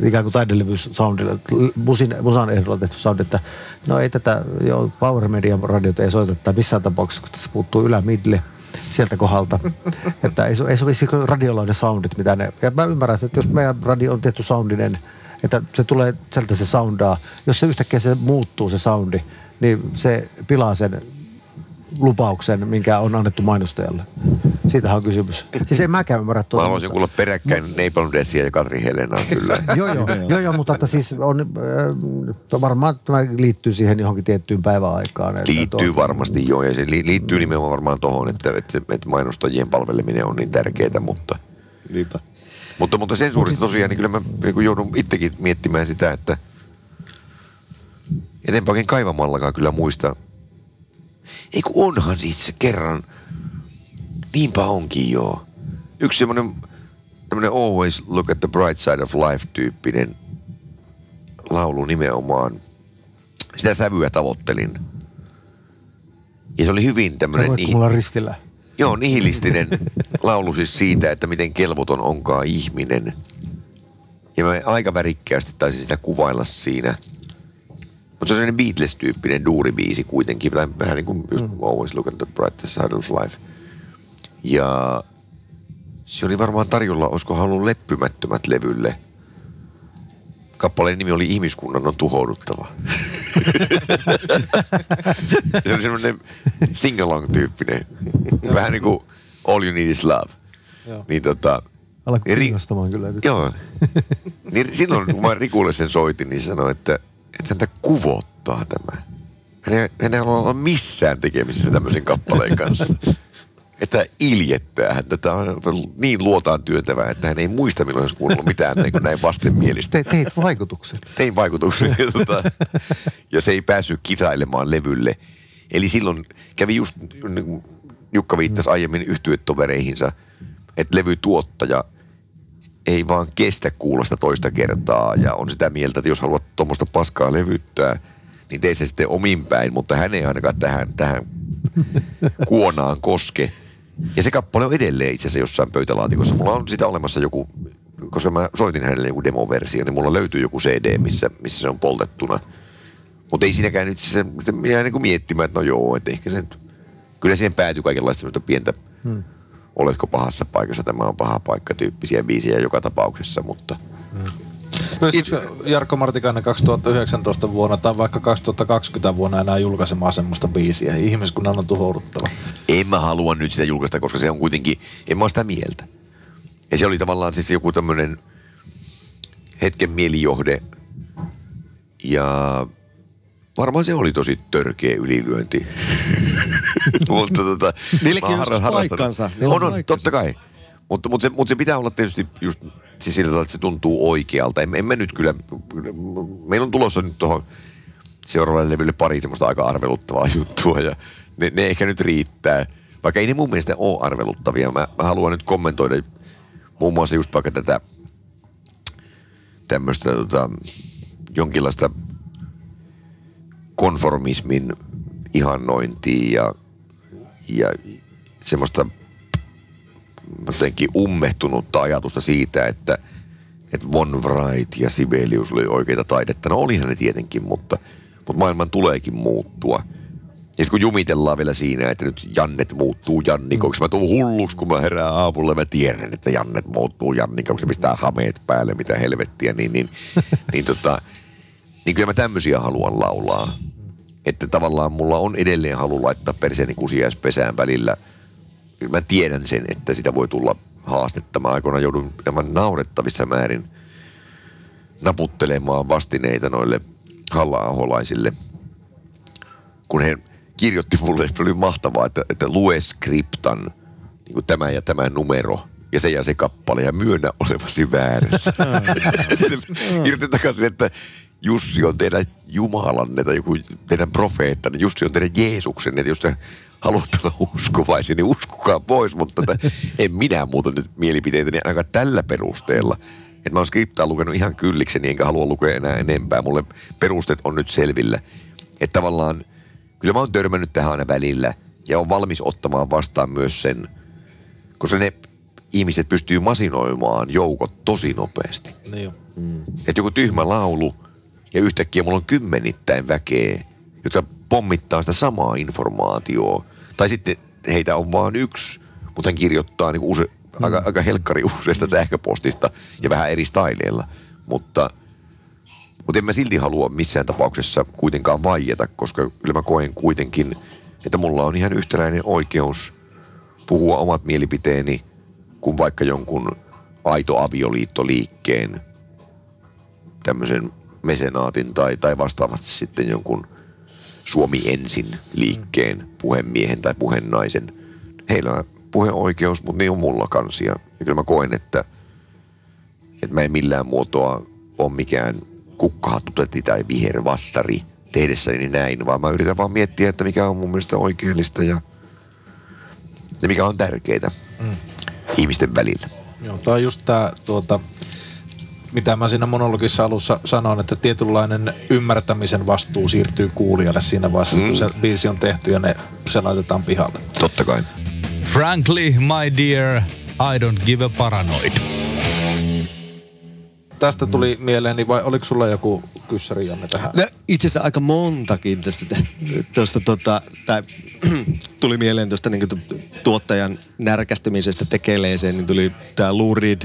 ikään kuin taidelevy soundilla, musin, musan ehdolla tehty sound, että no ei tätä, jo Power Media radiot ei soiteta missään tapauksessa, kun tässä puuttuu ylä-midle sieltä kohdalta. että ei, ei sovisi radiolla ne soundit, mitä ne... Ja mä ymmärrän, että jos meidän radio on tehty soundinen, että se tulee sieltä se soundaa. Jos se yhtäkkiä se muuttuu se soundi, niin se pilaa sen lupauksen, minkä on annettu mainostajalle. Siitähän on kysymys. Siis en mäkään ymmärrä Mä tuota. haluaisin kuulla peräkkäin Napalm Deathia ja Katri Helenaa kyllä. Joo, joo, joo, joo, mutta että siis on, äh, varmaan tämä liittyy siihen johonkin tiettyyn päiväaikaan. että Liittyy tuo- varmasti joo, ja se li- liittyy nimenomaan varmaan tuohon, että, että, että mainostajien palveleminen on niin tärkeää, mutta, Niinpä. mutta, mutta sensuurista tosiaan, niin kyllä mä niin joudun itsekin miettimään sitä, että etenpä oikein kaivamallakaan kyllä muista. Ei kun onhan siis se kerran, niinpä onkin joo. Yksi semmoinen tämmöinen always look at the bright side of life tyyppinen laulu nimenomaan. Sitä sävyä tavoittelin. Ja se oli hyvin tämmöinen nihi- mulla ristillä? Joo, nihilistinen laulu siis siitä, että miten kelvoton onkaan ihminen. Ja mä aika värikkäästi taisin sitä kuvailla siinä. Mutta se on sellainen Beatles-tyyppinen duuribiisi kuitenkin, vähän niin kuin just Always Look at the Bright Side of Life. Ja se oli varmaan tarjolla, olisiko halunnut leppymättömät levylle. Kappaleen nimi oli Ihmiskunnan on tuhouduttava. se oli semmoinen sing-along-tyyppinen. Vähän niin kuin All You Need Is Love. Joo. Niin tota, Alkoi kiinnostamaan kyllä nyt. Joo. Niin silloin, kun mä Rikulle sen soitin, niin sanoi, että, että häntä kuvottaa tämä. Hän ei, hän ei halua olla missään tekemisissä tämmöisen kappaleen kanssa. Että iljettää häntä. Tämä on niin luotaan työntävää, että hän ei muista, milloin olisi kuunnellut mitään niin kuin näin vastenmielistä. Te, teit vaikutuksen. Tein vaikutuksen. Ja, tota, ja se ei päässyt kisailemaan levylle. Eli silloin kävi just, niin kuin Jukka viittasi aiemmin yhtyetovereihinsa, että levytuottaja ei vaan kestä kuulla sitä toista kertaa ja on sitä mieltä, että jos haluat tuommoista paskaa levyttää, niin tee se sitten omin päin, mutta hän ei ainakaan tähän, tähän kuonaan koske. Ja se kappale on edelleen itse asiassa jossain pöytälaatikossa. Mulla on sitä olemassa joku, koska mä soitin hänelle joku demoversio, niin mulla löytyy joku CD, missä, missä se on poltettuna. Mutta ei siinäkään nyt se, se jää niin kuin miettimään, että no joo, että ehkä se nyt, kyllä siihen päätyy kaikenlaista semmoista pientä, hmm. oletko pahassa paikassa, tämä on paha paikka tyyppisiä biisejä joka tapauksessa, mutta Pystyisikö Jarkko Martikainen 2019 vuonna tai vaikka 2020 vuonna enää julkaisemaan semmoista biisiä? Ihmiskunnan on tuhouduttava. en mä halua nyt sitä julkaista, koska se on kuitenkin, en mä ole sitä mieltä. Ja se oli tavallaan siis joku tämmöinen hetken mielijohde. Ja varmaan se oli tosi törkeä ylilyönti. mutta tota, Niilläkin mä on harrastanut- paikkansa. Niillä On, on on, paikkansa. totta kai. Mutta, mutta, se, mutta se pitää olla tietysti just siis sillä tavalla, että se tuntuu oikealta. En, en mä nyt kyllä, meillä on tulossa nyt tuohon seuraavalle levylle pari semmoista aika arveluttavaa juttua ja ne, ne ehkä nyt riittää. Vaikka ei ne mun mielestä ole arveluttavia. Mä, mä haluan nyt kommentoida muun muassa just vaikka tätä tämmöistä tota, jonkinlaista konformismin ihannointia ja, ja semmoista jotenkin ummehtunutta ajatusta siitä, että, että Von Wright ja Sibelius oli oikeita taidetta. No olihan ne tietenkin, mutta, mutta maailman tuleekin muuttua. Ja sitten kun jumitellaan vielä siinä, että nyt Jannet muuttuu Jannikoksi. Mä tuun hulluksi, kun mä herään aamulla. Mä tiedän, että Jannet muuttuu Jannikoksi. Mistä hameet päälle, mitä helvettiä. Niin, niin, niin, tota, niin kyllä mä tämmöisiä haluan laulaa. Että tavallaan mulla on edelleen halu laittaa perseeni kusiaispesään välillä. Mä tiedän sen, että sitä voi tulla haastetta. Mä aikoinaan joudun nämä naurettavissa määrin naputtelemaan vastineita noille halla kun he kirjoitti mulle, että oli mahtavaa, että, että lue skriptan niin kuin tämä ja tämä numero ja se ja se kappale ja myönnä olevasi väärässä. Kirjoitti takaisin, että Jussi on teidän Jumalanne tai joku teidän profeettanne, Jussi on teidän Jeesuksen, että jos te haluatte olla uskovaisia, niin uskokaa pois, mutta että en minä muuta nyt mielipiteitäni ainakaan tällä perusteella. Että mä oon skriptaa lukenut ihan kyllikseni, enkä halua lukea enää enempää. Mulle perusteet on nyt selvillä. Että tavallaan, kyllä mä oon törmännyt tähän aina välillä ja on valmis ottamaan vastaan myös sen, koska ne ihmiset pystyy masinoimaan joukot tosi nopeasti. Niin jo. Että joku tyhmä laulu ja yhtäkkiä mulla on kymmenittäin väkeä, jotka pommittaa sitä samaa informaatiota. Tai sitten heitä on vaan yksi, mutta hän kirjoittaa niin use, mm. aika, aika helkkari useista sähköpostista ja vähän eri styleilla. Mutta Mutta en mä silti halua missään tapauksessa kuitenkaan vaieta, koska kyllä mä koen kuitenkin, että mulla on ihan yhtäläinen oikeus puhua omat mielipiteeni kuin vaikka jonkun aito avioliittoliikkeen tämmöisen mesenaatin tai, tai vastaavasti sitten jonkun Suomi ensin liikkeen puhemiehen tai puhenaisen. Heillä on puheoikeus, mutta niin on mulla kansia. Ja kyllä mä koen, että, että mä en millään muotoa ole mikään kukkahattutetti tai vihervassari tehdessäni näin, vaan mä yritän vaan miettiä, että mikä on mun mielestä oikeellista ja, ja mikä on tärkeää mm. ihmisten välillä. Joo, tämä on just tämä, tuota, mitä mä siinä monologissa alussa sanoin, että tietynlainen ymmärtämisen vastuu siirtyy kuulijalle siinä vaiheessa, mm. kun se biisi on tehty ja ne, se laitetaan pihalle. Totta kai. Frankly, my dear, I don't give a paranoid. Tästä tuli mieleeni, vai oliko sulla joku kyssäri Janne tähän? No, itse asiassa aika montakin tästä, tuosta, tota, tai, tuli mieleen tuosta niin tuottajan närkästymisestä tekeleeseen, niin tuli tämä Lou Reed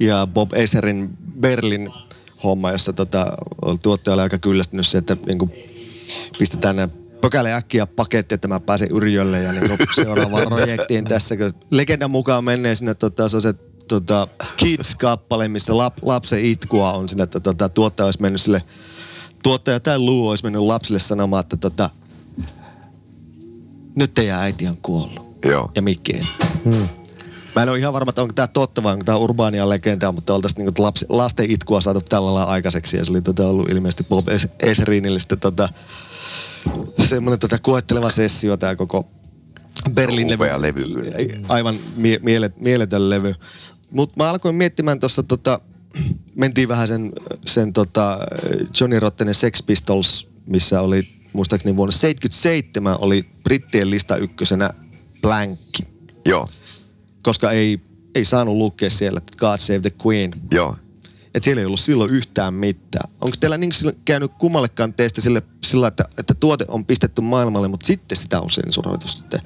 ja Bob Eserin Berlin homma, jossa tota, tuottaja oli aika kyllästynyt se, että niin kuin, pistetään nämä pökäle äkkiä paketti, että mä pääsen Yrjölle ja niin seuraavaan projektiin tässä. Kun legendan mukaan menee sinne, tota, se on se tota, Kids-kappale, missä lap, lapsen itkua on sinne, että tota, tuottaja olisi mennyt sille, tuottaja tai Luu olisi mennyt lapsille sanomaan, että tota, nyt teidän äiti on kuollut. Joo. Ja Mikki ei. Hmm. Mä en ole ihan varma, että onko tämä totta vai onko tämä urbaania legendaa, mutta oltaisiin niinku lapsi, lasten itkua saatu tällä lailla aikaiseksi. Ja se oli tota ollut ilmeisesti Bob Eserinille sitten tota, semmoinen tota koetteleva sessio tämä koko Berlin Upea levy. Aivan mie- mielet, mieletön levy. Mutta mä alkoin miettimään tuossa, tota, mentiin vähän sen, sen tota Johnny Rottenen Sex Pistols, missä oli muistaakseni vuonna 77 oli brittien lista ykkösenä Blankki. Joo, Koska ei, ei saanut lukea siellä God Save the Queen. joo. Että siellä ei ollut silloin yhtään mitään. Onko teillä niin käynyt kummallekaan teistä sille, sillä, että, että tuote on pistetty maailmalle, mutta sitten sitä on sensuroitu sitten?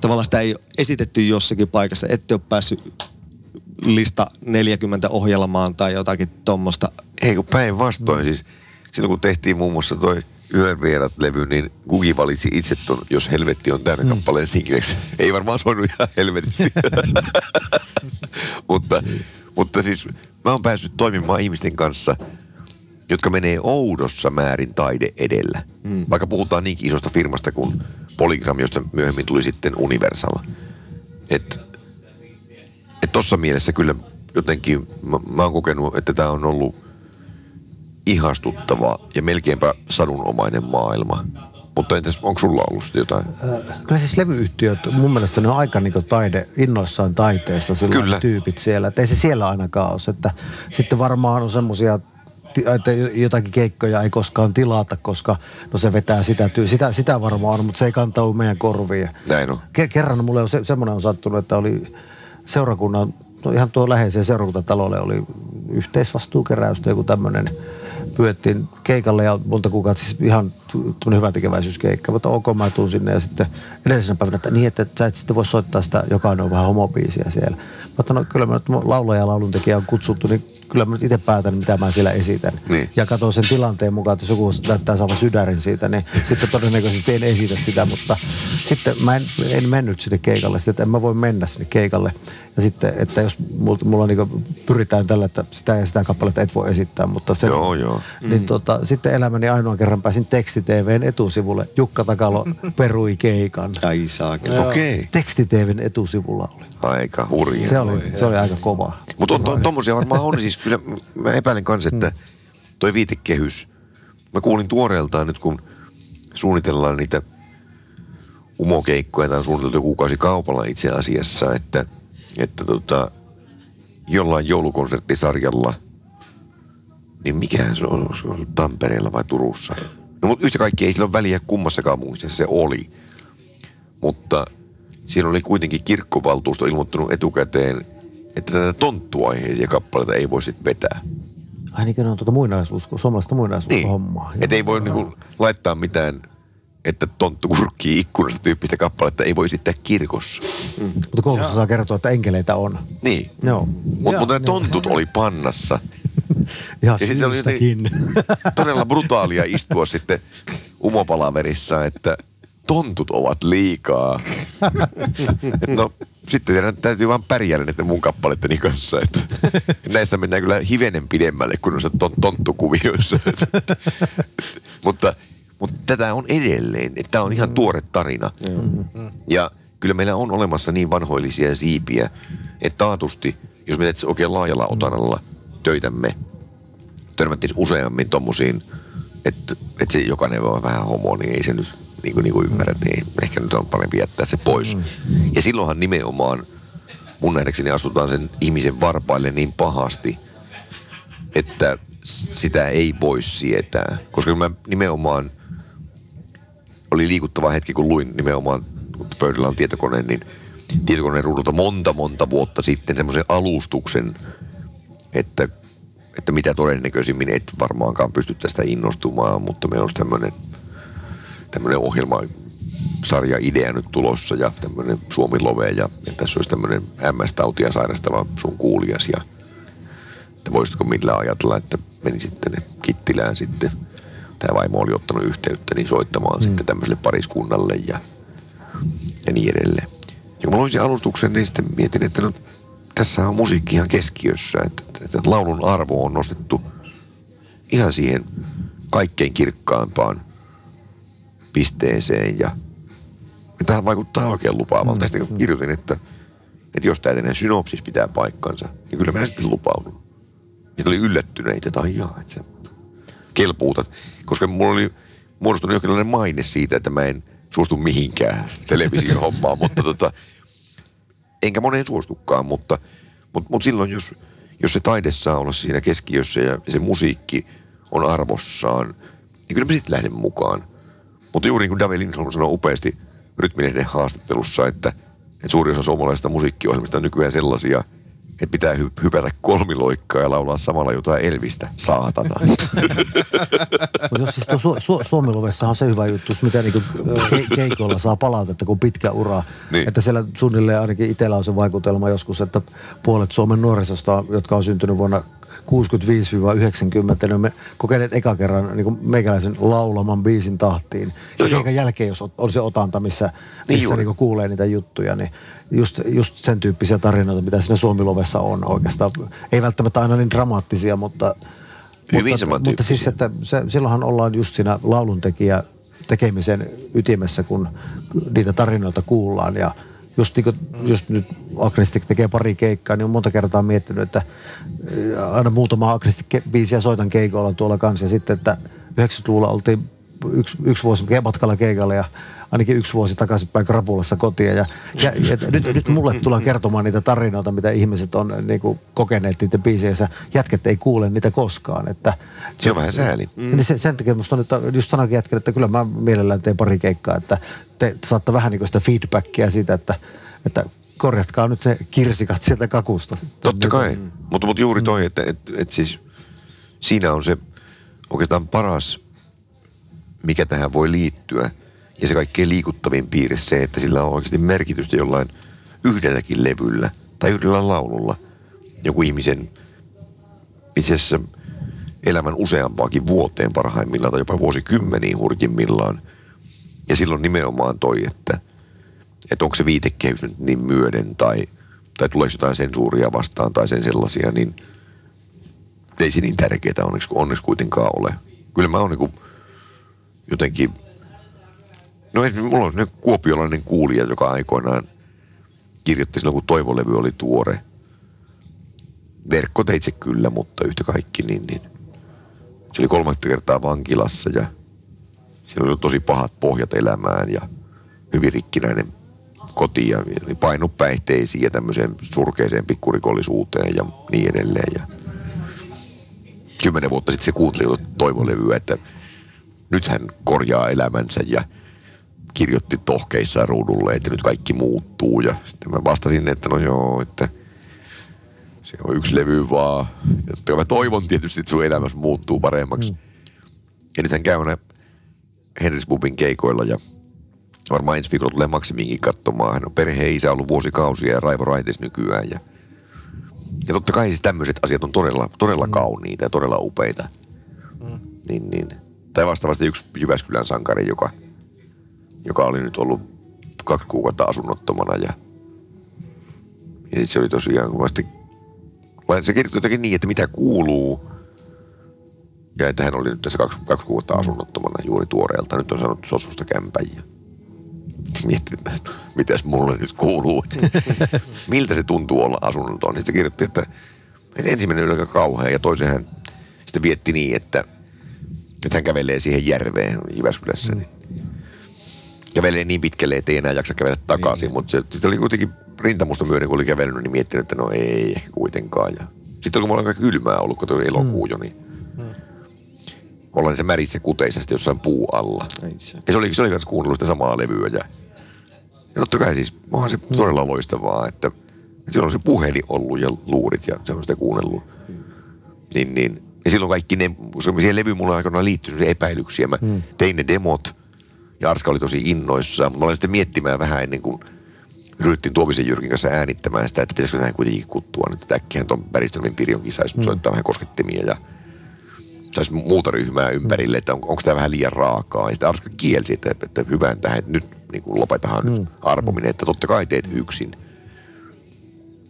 Tavallaan sitä ei esitetty jossakin paikassa, ette ole päässyt lista 40 ohjelmaan tai jotakin tuommoista. Ei kun päinvastoin siis. Silloin kun tehtiin muun muassa toi Yön vierat-levy, niin Gugi valitsi itse ton, jos helvetti on täynnä kappaleen singleksi. Ei varmaan soinut ihan helvetisti. mutta, mutta siis mä oon päässyt toimimaan ihmisten kanssa, jotka menee oudossa määrin taide edellä. Mm. Vaikka puhutaan niinkin isosta firmasta kuin Polygram, josta myöhemmin tuli sitten Universal. Että et tossa mielessä kyllä jotenkin mä, mä oon kokenut, että tämä on ollut ihastuttava ja melkeinpä sadunomainen maailma. Mutta entäs, onko sulla ollut jotain? Kyllä siis levyyhtiöt, mun mielestä ne on aika niin taide, innoissaan taiteessa silloin Kyllä. tyypit siellä. Että ei se siellä ainakaan ole. Että sitten varmaan on semmoisia että jotakin keikkoja ei koskaan tilata, koska no se vetää sitä, tyy- sitä, sitä varmaan on, mutta se ei kantaudu meidän korviin. Näin on. Ke- kerran mulle on se, semmoinen on sattunut, että oli seurakunnan, no ihan tuo läheiseen seurakuntatalolle oli yhteisvastuukeräystä, joku tämmöinen pyöttiin keikalle ja monta kuukautta siis ihan tunnen hyvä tekeväisyyskeikka, mutta ok mä tuun sinne ja sitten edellisenä päivänä, että niin, että sä et sitten voi soittaa sitä, jokainen on vähän homobiisiä siellä. Mä otan, no kyllä mä nyt laulaja ja lauluntekijä on kutsuttu, niin kyllä mä nyt itse päätän, mitä mä siellä esitän. Niin. Ja katson sen tilanteen mukaan, että jos joku näyttää saavan sydärin siitä, niin sitten todennäköisesti en esitä sitä, mutta sitten mä en, en mennyt sinne keikalle, sitten, että en mä voi mennä sinne keikalle. Ja sitten, että jos mulla, mulla niin pyritään tällä, että sitä ja sitä kappaletta et voi esittää, mutta se, Joo, joo. Niin tota, sitten elämäni ainoan kerran pääsin teksti-TVn etusivulle. Jukka Takalo perui keikan. Ai saakeli. Okei. Okay. Teksti-TVn etusivulla oli. Aika hurja. Se oli, se oli aika kova. Mutta on, to, tommosia varmaan on. Siis kyllä mä epäilen kanssa, että toi viitekehys. Mä kuulin tuoreeltaan nyt, kun suunnitellaan niitä umokeikkoja, tai on suunniteltu kuukausi kaupalla itse asiassa, että, että tota, jollain joulukonserttisarjalla, niin mikähän se on, se on Tampereella vai Turussa? No mutta yhtä kaikki ei sillä ole väliä kummassa kaupungissa se oli. Mutta siinä oli kuitenkin kirkkovaltuusto ilmoittanut etukäteen, että tätä tonttuaiheisia kappaleita ei voi sitten vetää. Ai niin, ne on tuota muinaisuusko, suomalaista muinaisuushommaa. Niin. Että ei voi niinku laittaa mitään, että tonttu kurkkii ikkunasta tyyppistä kappaletta ei voi esittää kirkossa. Mutta koulussa saa kertoa, että enkeleitä on. Niin. Joo. Mutta mut ne tontut oli pannassa. Ihan Ja sit se oli syystäkin. todella brutaalia istua sitten umopalaverissa, että tontut ovat liikaa. Et no, sitten teidän täytyy vaan pärjäällä näiden mun kappaletteni kanssa. Että näissä mennään kyllä hivenen pidemmälle kuin noissa ton, tonttukuvioissa. mutta, mutta tätä on edelleen. että Tämä on ihan tuore tarina. Ja kyllä meillä on olemassa niin vanhoillisia siipiä, että taatusti, jos me teet oikein laajalla otanalla töitämme, törmättiin useammin tommosiin, että, että se jokainen on vähän homo, niin ei se nyt niin kuin, niin kuin ymmärrä, niin ehkä nyt on parempi jättää se pois. Mm. Ja silloinhan nimenomaan mun nähdäkseni astutaan sen ihmisen varpaille niin pahasti, että sitä ei voi sietää. Koska mä nimenomaan, oli liikuttava hetki, kun luin nimenomaan, kun pöydällä on tietokone, niin tietokoneen ruudulta monta monta vuotta sitten semmoisen alustuksen, että, että mitä todennäköisimmin et varmaankaan pysty tästä innostumaan, mutta meillä olisi tämmöinen tämmöinen ohjelma sarja idea nyt tulossa ja tämmöinen Suomi Love ja, ja tässä olisi tämmöinen MS-tautia sairastava sun kuulijas ja että voisitko millään ajatella, että meni sitten Kittilään sitten tämä vaimo oli ottanut yhteyttä niin soittamaan mm. sitten tämmöiselle pariskunnalle ja, ja niin edelleen. Ja kun mä luin sen alustuksen, niin sitten mietin, että no, tässä on musiikki ihan keskiössä, että, että, että laulun arvo on nostettu ihan siihen kaikkein kirkkaimpaan pisteeseen ja, ja tähän vaikuttaa oikein lupaavalta. Mm. Sitten kirjoitin, että, että jos tämä teidän synopsis pitää paikkansa, niin kyllä mä sitten lupaudun. Ja oli yllättyneitä, että ai jaa, että sä kelpuutat. Koska mulla oli muodostunut jonkinlainen maine siitä, että mä en suostu mihinkään television hommaan, mutta tota, enkä moneen suostukaan, mutta, mutta, mutta silloin jos, jos se taide saa olla siinä keskiössä ja se musiikki on arvossaan, niin kyllä mä sitten lähden mukaan. Mutta juuri niin kuin David Lindholm sanoi upeasti rytminen haastattelussa, että, että suuri osa suomalaisista musiikkiohjelmista on nykyään sellaisia, että pitää hy- hypätä kolmiloikkaa ja laulaa samalla jotain Elvistä, saatana. Mutta jos siis Su- Su- on se hyvä juttu, jos mitä niinku ke- keikoilla saa palautetta, kun pitkä ura. Niin. Että siellä suunnilleen ainakin itsellä on se vaikutelma joskus, että puolet Suomen nuorisosta, jotka on syntynyt vuonna 65-90, ne on me kokeneet eka kerran niin meikäläisen laulaman biisin tahtiin. Ja joo. keikan jälkeen, jos on se otanta, missä, missä juuri. niin kuulee niitä juttuja, niin just, just sen tyyppisiä tarinoita, mitä siinä Suomilovessa on oikeastaan. Ei välttämättä aina niin dramaattisia, mutta Hyvin mutta, mutta siis, että se, silloinhan ollaan just siinä lauluntekijä tekemisen ytimessä, kun niitä tarinoita kuullaan. Ja just, niin kuin, just nyt Agnestic tekee pari keikkaa, niin on monta kertaa miettinyt, että äh, aina muutama Agnestic-biisiä soitan keikoilla tuolla kanssa. Ja sitten, että 90-luvulla oltiin yksi, yksi vuosi matkalla keikalla ja ainakin yksi vuosi takaisinpäin krapulassa kotiin. Ja, ja, ja nyt, nyt mulle tullaan kertomaan niitä tarinoita, mitä ihmiset on niin kuin, kokeneet niitä biisejä. Jätket ei kuule niitä koskaan. Että, Se on vähän sääli. Mm. Niin se, sen takia musta on, että just sanoinkin jätken, että kyllä mä mielellään teen pari keikkaa, että te saatte vähän niin sitä feedbackia siitä, että, että korjatkaa nyt ne kirsikat sieltä kakusta. Totta kai. Mm. Mutta, mutta juuri toi, että et, et siis siinä on se oikeastaan paras, mikä tähän voi liittyä. Ja se kaikkein liikuttavin piirre se, että sillä on oikeasti merkitystä jollain yhdelläkin levyllä tai yhdellä laululla. Joku ihmisen itse asiassa elämän useampaakin vuoteen parhaimmillaan tai jopa vuosikymmeniin hurjimmillaan. Ja silloin nimenomaan toi, että, että onko se viitekehys nyt niin myöden tai, tai tuleeko jotain sensuuria vastaan tai sen sellaisia, niin ei se niin tärkeää onneksi, onneksi kuitenkaan ole. Kyllä mä oon niin jotenkin, no esimerkiksi mulla on sellainen kuopiolainen kuulija, joka aikoinaan kirjoitti silloin, kun Toivolevy oli tuore. Verkkoteitse kyllä, mutta yhtä kaikki, niin, niin se oli kolmatta kertaa vankilassa ja siellä oli tosi pahat pohjat elämään ja hyvin rikkinäinen koti ja oli painu päihteisiin ja tämmöiseen surkeeseen pikkurikollisuuteen ja niin edelleen. Ja kymmenen vuotta sitten se kuunteli toivolevyä, että nyt hän korjaa elämänsä ja kirjoitti tohkeissaan ruudulle, että nyt kaikki muuttuu. Ja sitten mä vastasin, että no joo, että se on yksi levy vaan. Ja mä toivon tietysti, että sun elämässä muuttuu paremmaksi. Mm. Ja nyt hän käy aina Henriksbubin keikoilla ja varmaan ensi viikolla tulee Maksimiinkin katsomaan. Hän on perheen isä ollut vuosikausia ja Raivo Raitis nykyään. Ja Ja totta kai siis tämmöiset asiat on todella, todella kauniita ja todella upeita. Niin, niin. Tai vastaavasti yksi Jyväskylän sankari, joka, joka oli nyt ollut kaksi kuukautta asunnottomana ja, ja se oli tosiaan, kun mä sitten, vai se kirjoitti jotenkin niin, että mitä kuuluu, ja että hän oli nyt tässä kaksi, kaksi kuukautta asunnottomana juuri tuoreelta. Nyt on saanut sosusta kämpän että mitäs mulle nyt kuuluu. Miltä se tuntuu olla asunnoton. Sitten se kirjoitti, että, että ensimmäinen oli aika kauhea ja toisen hän sitten vietti niin, että, että hän kävelee siihen järveen Jyväskylässä. Mm. Kävelee niin pitkälle, että ei enää jaksa kävellä takaisin, niin. mutta se, se, oli kuitenkin rintamusta myöden, kun oli kävellyt, niin miettinyt, että no ei ehkä kuitenkaan. Ja sitten kun mulla aika kylmää ollut, kun oli elokuu jo, niin ollaan se märissä kuteisesti jossain puu alla. Ja se oli, se oli myös kuunnellut sitä samaa levyä. Ja, ja totta kai siis, onhan se mm. todella loistavaa, että, että silloin on se puhelin ollut ja luurit ja se on sitä kuunnellut. Mm. Niin, niin. Ja silloin kaikki ne, siihen levyyn mulla aikanaan liittyi epäilyksiä. Mä mm. tein ne demot ja Arska oli tosi innoissaan. Mä olin sitten miettimään vähän ennen kuin ryhdyttiin Tuovisen Jyrkin kanssa äänittämään sitä, että pitäisikö tähän kuitenkin kuttua nyt, että äkkihän tuon Väristelmin Pirjonkin saisi mm. soittaa vähän koskettimia ja saisi muuta ryhmää ympärille, että on, onko tämä vähän liian raakaa. Ja sitten Arska kielsi, että, että, että hyvän tähän, että nyt niin kuin lopetahan mm. nyt arpominen, että totta kai teet yksin.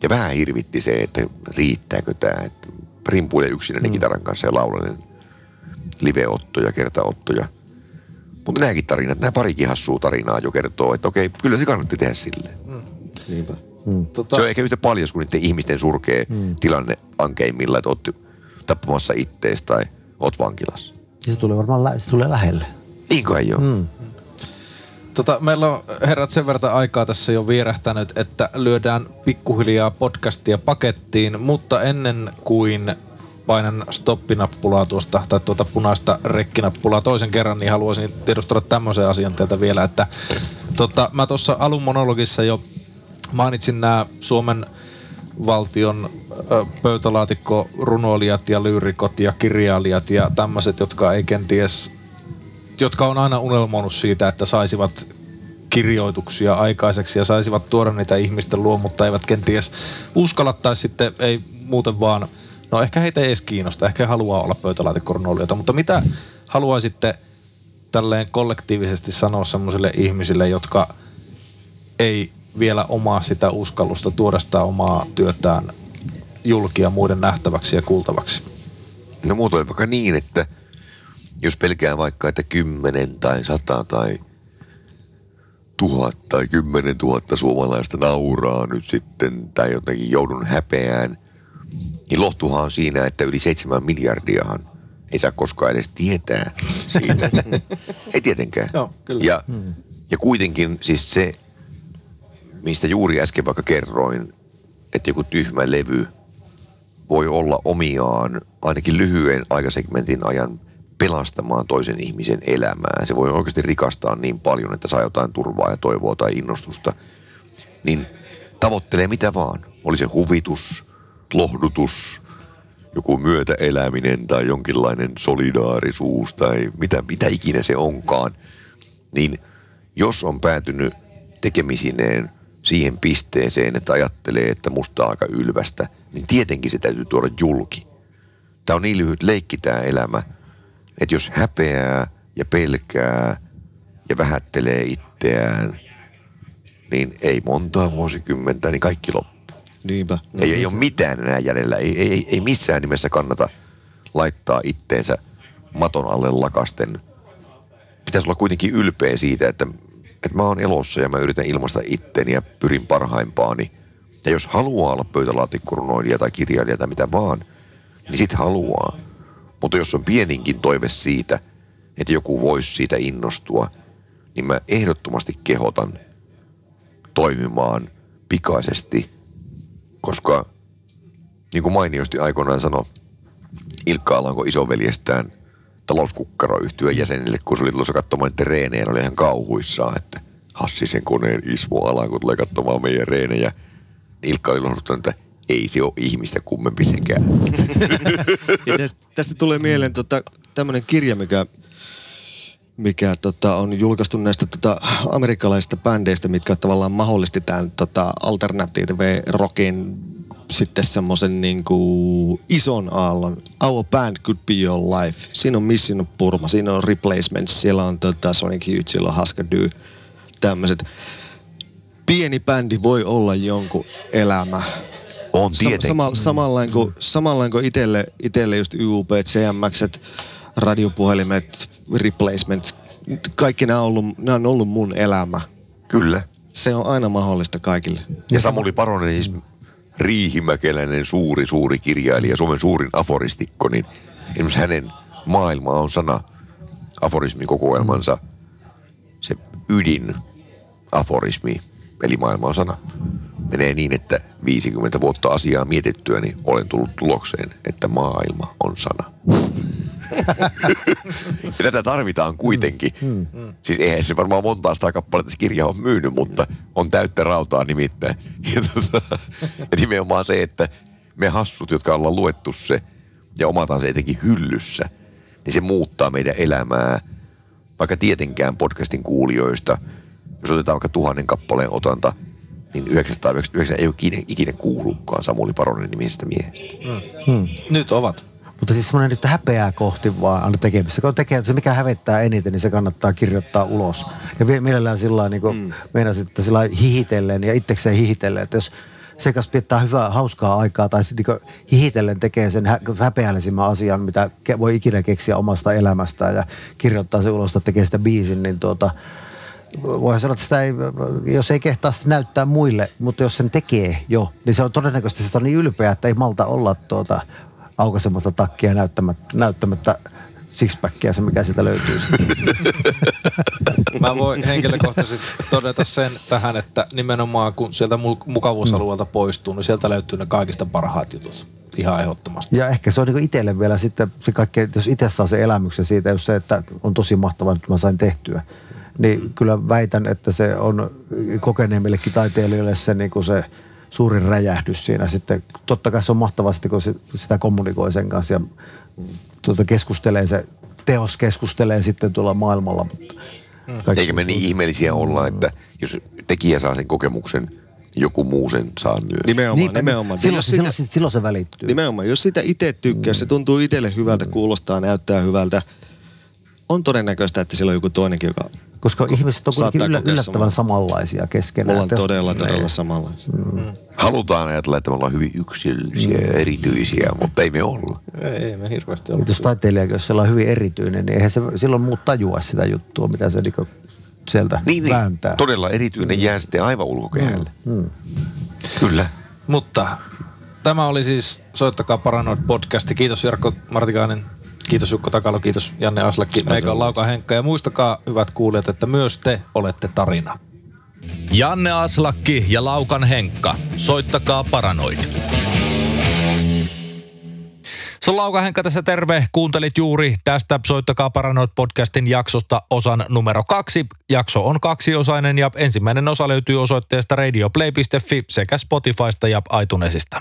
Ja vähän hirvitti se, että riittääkö tämä, että rimpuilee yksinäinen mm. kitaran kanssa ja laulainen liveottoja, kertaottoja. Mutta nämäkin tarinat, nämä parikin hassua tarinaa jo kertoo, että okei, kyllä se kannatti tehdä silleen. Mm. Niinpä. Mm. Tota... Se on ehkä yhtä paljon kuin niiden ihmisten surkea mm. tilanne ankeimmilla, että oot tappamassa ittees tai oot vankilassa. Se tulee varmaan lä- se tulee lähelle. Niinkö ei ole? Mm. Tota, meillä on herrat sen verran aikaa tässä jo vierähtänyt, että lyödään pikkuhiljaa podcastia pakettiin, mutta ennen kuin painan stoppinappulaa tuosta, tai tuota punaista rekkinappulaa toisen kerran, niin haluaisin tiedustella tämmöisen asian teiltä vielä, että tota, mä tuossa alun monologissa jo mainitsin nämä Suomen valtion pöytälaatikko runoilijat ja lyyrikot ja kirjailijat ja tämmöiset, jotka ei kenties, jotka on aina unelmoinut siitä, että saisivat kirjoituksia aikaiseksi ja saisivat tuoda niitä ihmisten luo, mutta eivät kenties uskalla tai sitten ei muuten vaan, no ehkä heitä ei edes kiinnosta, ehkä haluaa olla pöytälaatikkorunoilijoita, mutta mitä haluaisitte tälleen kollektiivisesti sanoa semmoisille ihmisille, jotka ei vielä omaa sitä uskallusta tuoda sitä omaa työtään julkia muiden nähtäväksi ja kuultavaksi? No muutoin vaikka niin, että jos pelkää vaikka, että kymmenen tai sata tai tuhat tai kymmenen tuhatta suomalaista nauraa nyt sitten tai jotenkin joudun häpeään, niin lohtuhan on siinä, että yli seitsemän miljardiahan ei saa koskaan edes tietää siitä. ei tietenkään. Joo, kyllä. Ja, ja kuitenkin siis se, mistä juuri äsken vaikka kerroin, että joku tyhmä levy voi olla omiaan ainakin lyhyen aikasegmentin ajan pelastamaan toisen ihmisen elämää. Se voi oikeasti rikastaa niin paljon, että saa jotain turvaa ja toivoa tai innostusta. Niin tavoittelee mitä vaan. Oli se huvitus, lohdutus, joku myötäeläminen tai jonkinlainen solidaarisuus tai mitä, mitä ikinä se onkaan. Niin jos on päätynyt tekemisineen siihen pisteeseen, että ajattelee, että musta on aika ylvästä, niin tietenkin se täytyy tuoda julki. Tämä on niin lyhyt leikki tämä elämä, että jos häpeää ja pelkää ja vähättelee itseään, niin ei montaa vuosikymmentä, niin kaikki loppuu. Niinpä. No, ei, ei ole mitään enää jäljellä. Ei, ei, ei missään nimessä kannata laittaa itteensä maton alle lakasten. Pitäisi olla kuitenkin ylpeä siitä, että että mä oon elossa ja mä yritän ilmaista itteni ja pyrin parhaimpaani. Ja jos haluaa olla pöytälaatikkorunoilija tai kirjailija tai mitä vaan, niin sit haluaa. Mutta jos on pieninkin toive siitä, että joku voisi siitä innostua, niin mä ehdottomasti kehotan toimimaan pikaisesti, koska niin kuin mainiosti aikoinaan sanoi Ilkka Alanko isoveljestään talouskukkaroyhtyön jäsenille, kun se oli tulossa katsomaan niiden reenejä, oli ihan kauhuissaan, että Hassisen koneen Ismo Alan, kun tulee katsomaan meidän reenejä. Ilkka oli lohduttanut, että ei se ole ihmistä kummempi sekään. ja tästä, tästä tulee mieleen tota, tämmöinen kirja, mikä, mikä tota, on julkaistu näistä tota, amerikkalaisista bändeistä, mitkä tavallaan mahdollisti tämän tota, alternative rockin sitten semmoisen niin kuin ison aallon. Our band could be your life. Siinä on Mission Purma, siinä on Replacements, siellä on tota Sonic Youth, siellä on Husker Du, tämmöiset. Pieni bändi voi olla jonkun elämä. On tietenkin. sama, samanlain kuin, samanlain kuin itelle, itelle just YUP, CMX, radiopuhelimet, replacements, kaikki nämä on, ollut, nämä on ollut mun elämä. Kyllä. Se on aina mahdollista kaikille. Ja Samuli Paronen, siis riihimäkeläinen suuri, suuri kirjailija, Suomen suurin aforistikko, niin esimerkiksi hänen maailma on sana aforismikokoelmansa se ydin aforismi, eli maailma on sana. Menee niin, että 50 vuotta asiaa mietittyä, niin olen tullut tulokseen, että maailma on sana. Ja tätä tarvitaan kuitenkin. Siis eihän se varmaan montaa sitä kappaletta se kirja on myynyt, mutta on täyttä rautaa nimittäin. Ja, tota, ja nimenomaan se, että me hassut, jotka ollaan luettu se ja omataan se etenkin hyllyssä, niin se muuttaa meidän elämää. Vaikka tietenkään podcastin kuulijoista, jos otetaan vaikka tuhannen kappaleen otanta, niin 999 ei ole ikinä, ikinä kuullutkaan Samuli Paronen nimisestä miehestä. Nyt ovat. Mutta siis semmoinen nyt häpeää kohti vaan aina tekemistä. Kun tekee, se mikä hävettää eniten, niin se kannattaa kirjoittaa ulos. Ja mielellään sillä niin kuin mm. meinasin, että sillä hihitellen ja itsekseen hihitellen. Että jos se kanssa pitää hyvää, hauskaa aikaa tai sitten niin hihitellen tekee sen hä- häpeällisimmän asian, mitä voi ikinä keksiä omasta elämästään ja kirjoittaa se ulos, että tekee sitä biisin, niin tuota, voihan sanoa, että sitä ei, jos ei kehtaa sitä näyttää muille, mutta jos sen tekee jo, niin se on todennäköisesti sitä on niin ylpeä, että ei malta olla tuota aukaisematta takkia näyttämättä, näyttämättä sixpackia, se mikä sieltä löytyy. Mä voin henkilökohtaisesti todeta sen tähän, että nimenomaan kun sieltä mu- mukavuusalueelta poistuu, niin sieltä löytyy ne kaikista parhaat jutut. Ihan ehdottomasti. Ja ehkä se on niin itselle vielä sitten se kaikkein, jos itse saa sen elämyksen siitä, jos se, että on tosi mahtavaa, että mä sain tehtyä. Niin kyllä väitän, että se on kokeneemmillekin taiteilijoille se, niin kuin se suurin räjähdys siinä sitten. Totta kai se on mahtavasti, kun se, sitä kommunikoi sen kanssa ja tuota, keskustelee se, teos keskustelee sitten tuolla maailmalla. Mutta kaikki- Eikä me niin ihmeellisiä olla, että jos tekijä saa sen kokemuksen, niin joku muu sen saa myös. Nimenomaan, Niinpä, nimenomaan. Silloin, Jos silloin, sitä- silloin, silloin se välittyy. Nimenomaan, jos sitä itse tykkää, se tuntuu itselle hyvältä, kuulostaa, näyttää hyvältä, on todennäköistä, että siellä on joku toinenkin, joka Koska ihmiset on kuitenkin yllä, yllättävän samaa. samanlaisia keskenään. Että jos- todella, todella Niin. samanlaisia. Halutaan ajatella, että me ollaan hyvin yksilöllisiä ja erityisiä, mutta ei me olla. Ei, ei me hirveästi Mutta jos taiteilija, jos siellä on hyvin erityinen, niin eihän se silloin muut tajua sitä juttua, mitä se niinku sieltä Niin, niin vääntää. todella erityinen jää sitten aivan ulkokehälle. Mm. Kyllä. Mutta tämä oli siis Soittakaa Paranoid podcasti. Kiitos Jarkko Martikainen, kiitos Jukko Takalo, kiitos Janne Aslakki. Meikä on Lauka Henkka ja muistakaa hyvät kuulijat, että myös te olette tarina. Janne Aslakki ja Laukan Henkka. Soittakaa Paranoid. Se on Lauka Henkka tässä terve. Kuuntelit juuri tästä Soittakaa Paranoid podcastin jaksosta osan numero kaksi. Jakso on kaksiosainen ja ensimmäinen osa löytyy osoitteesta radioplay.fi sekä Spotifysta ja iTunesista.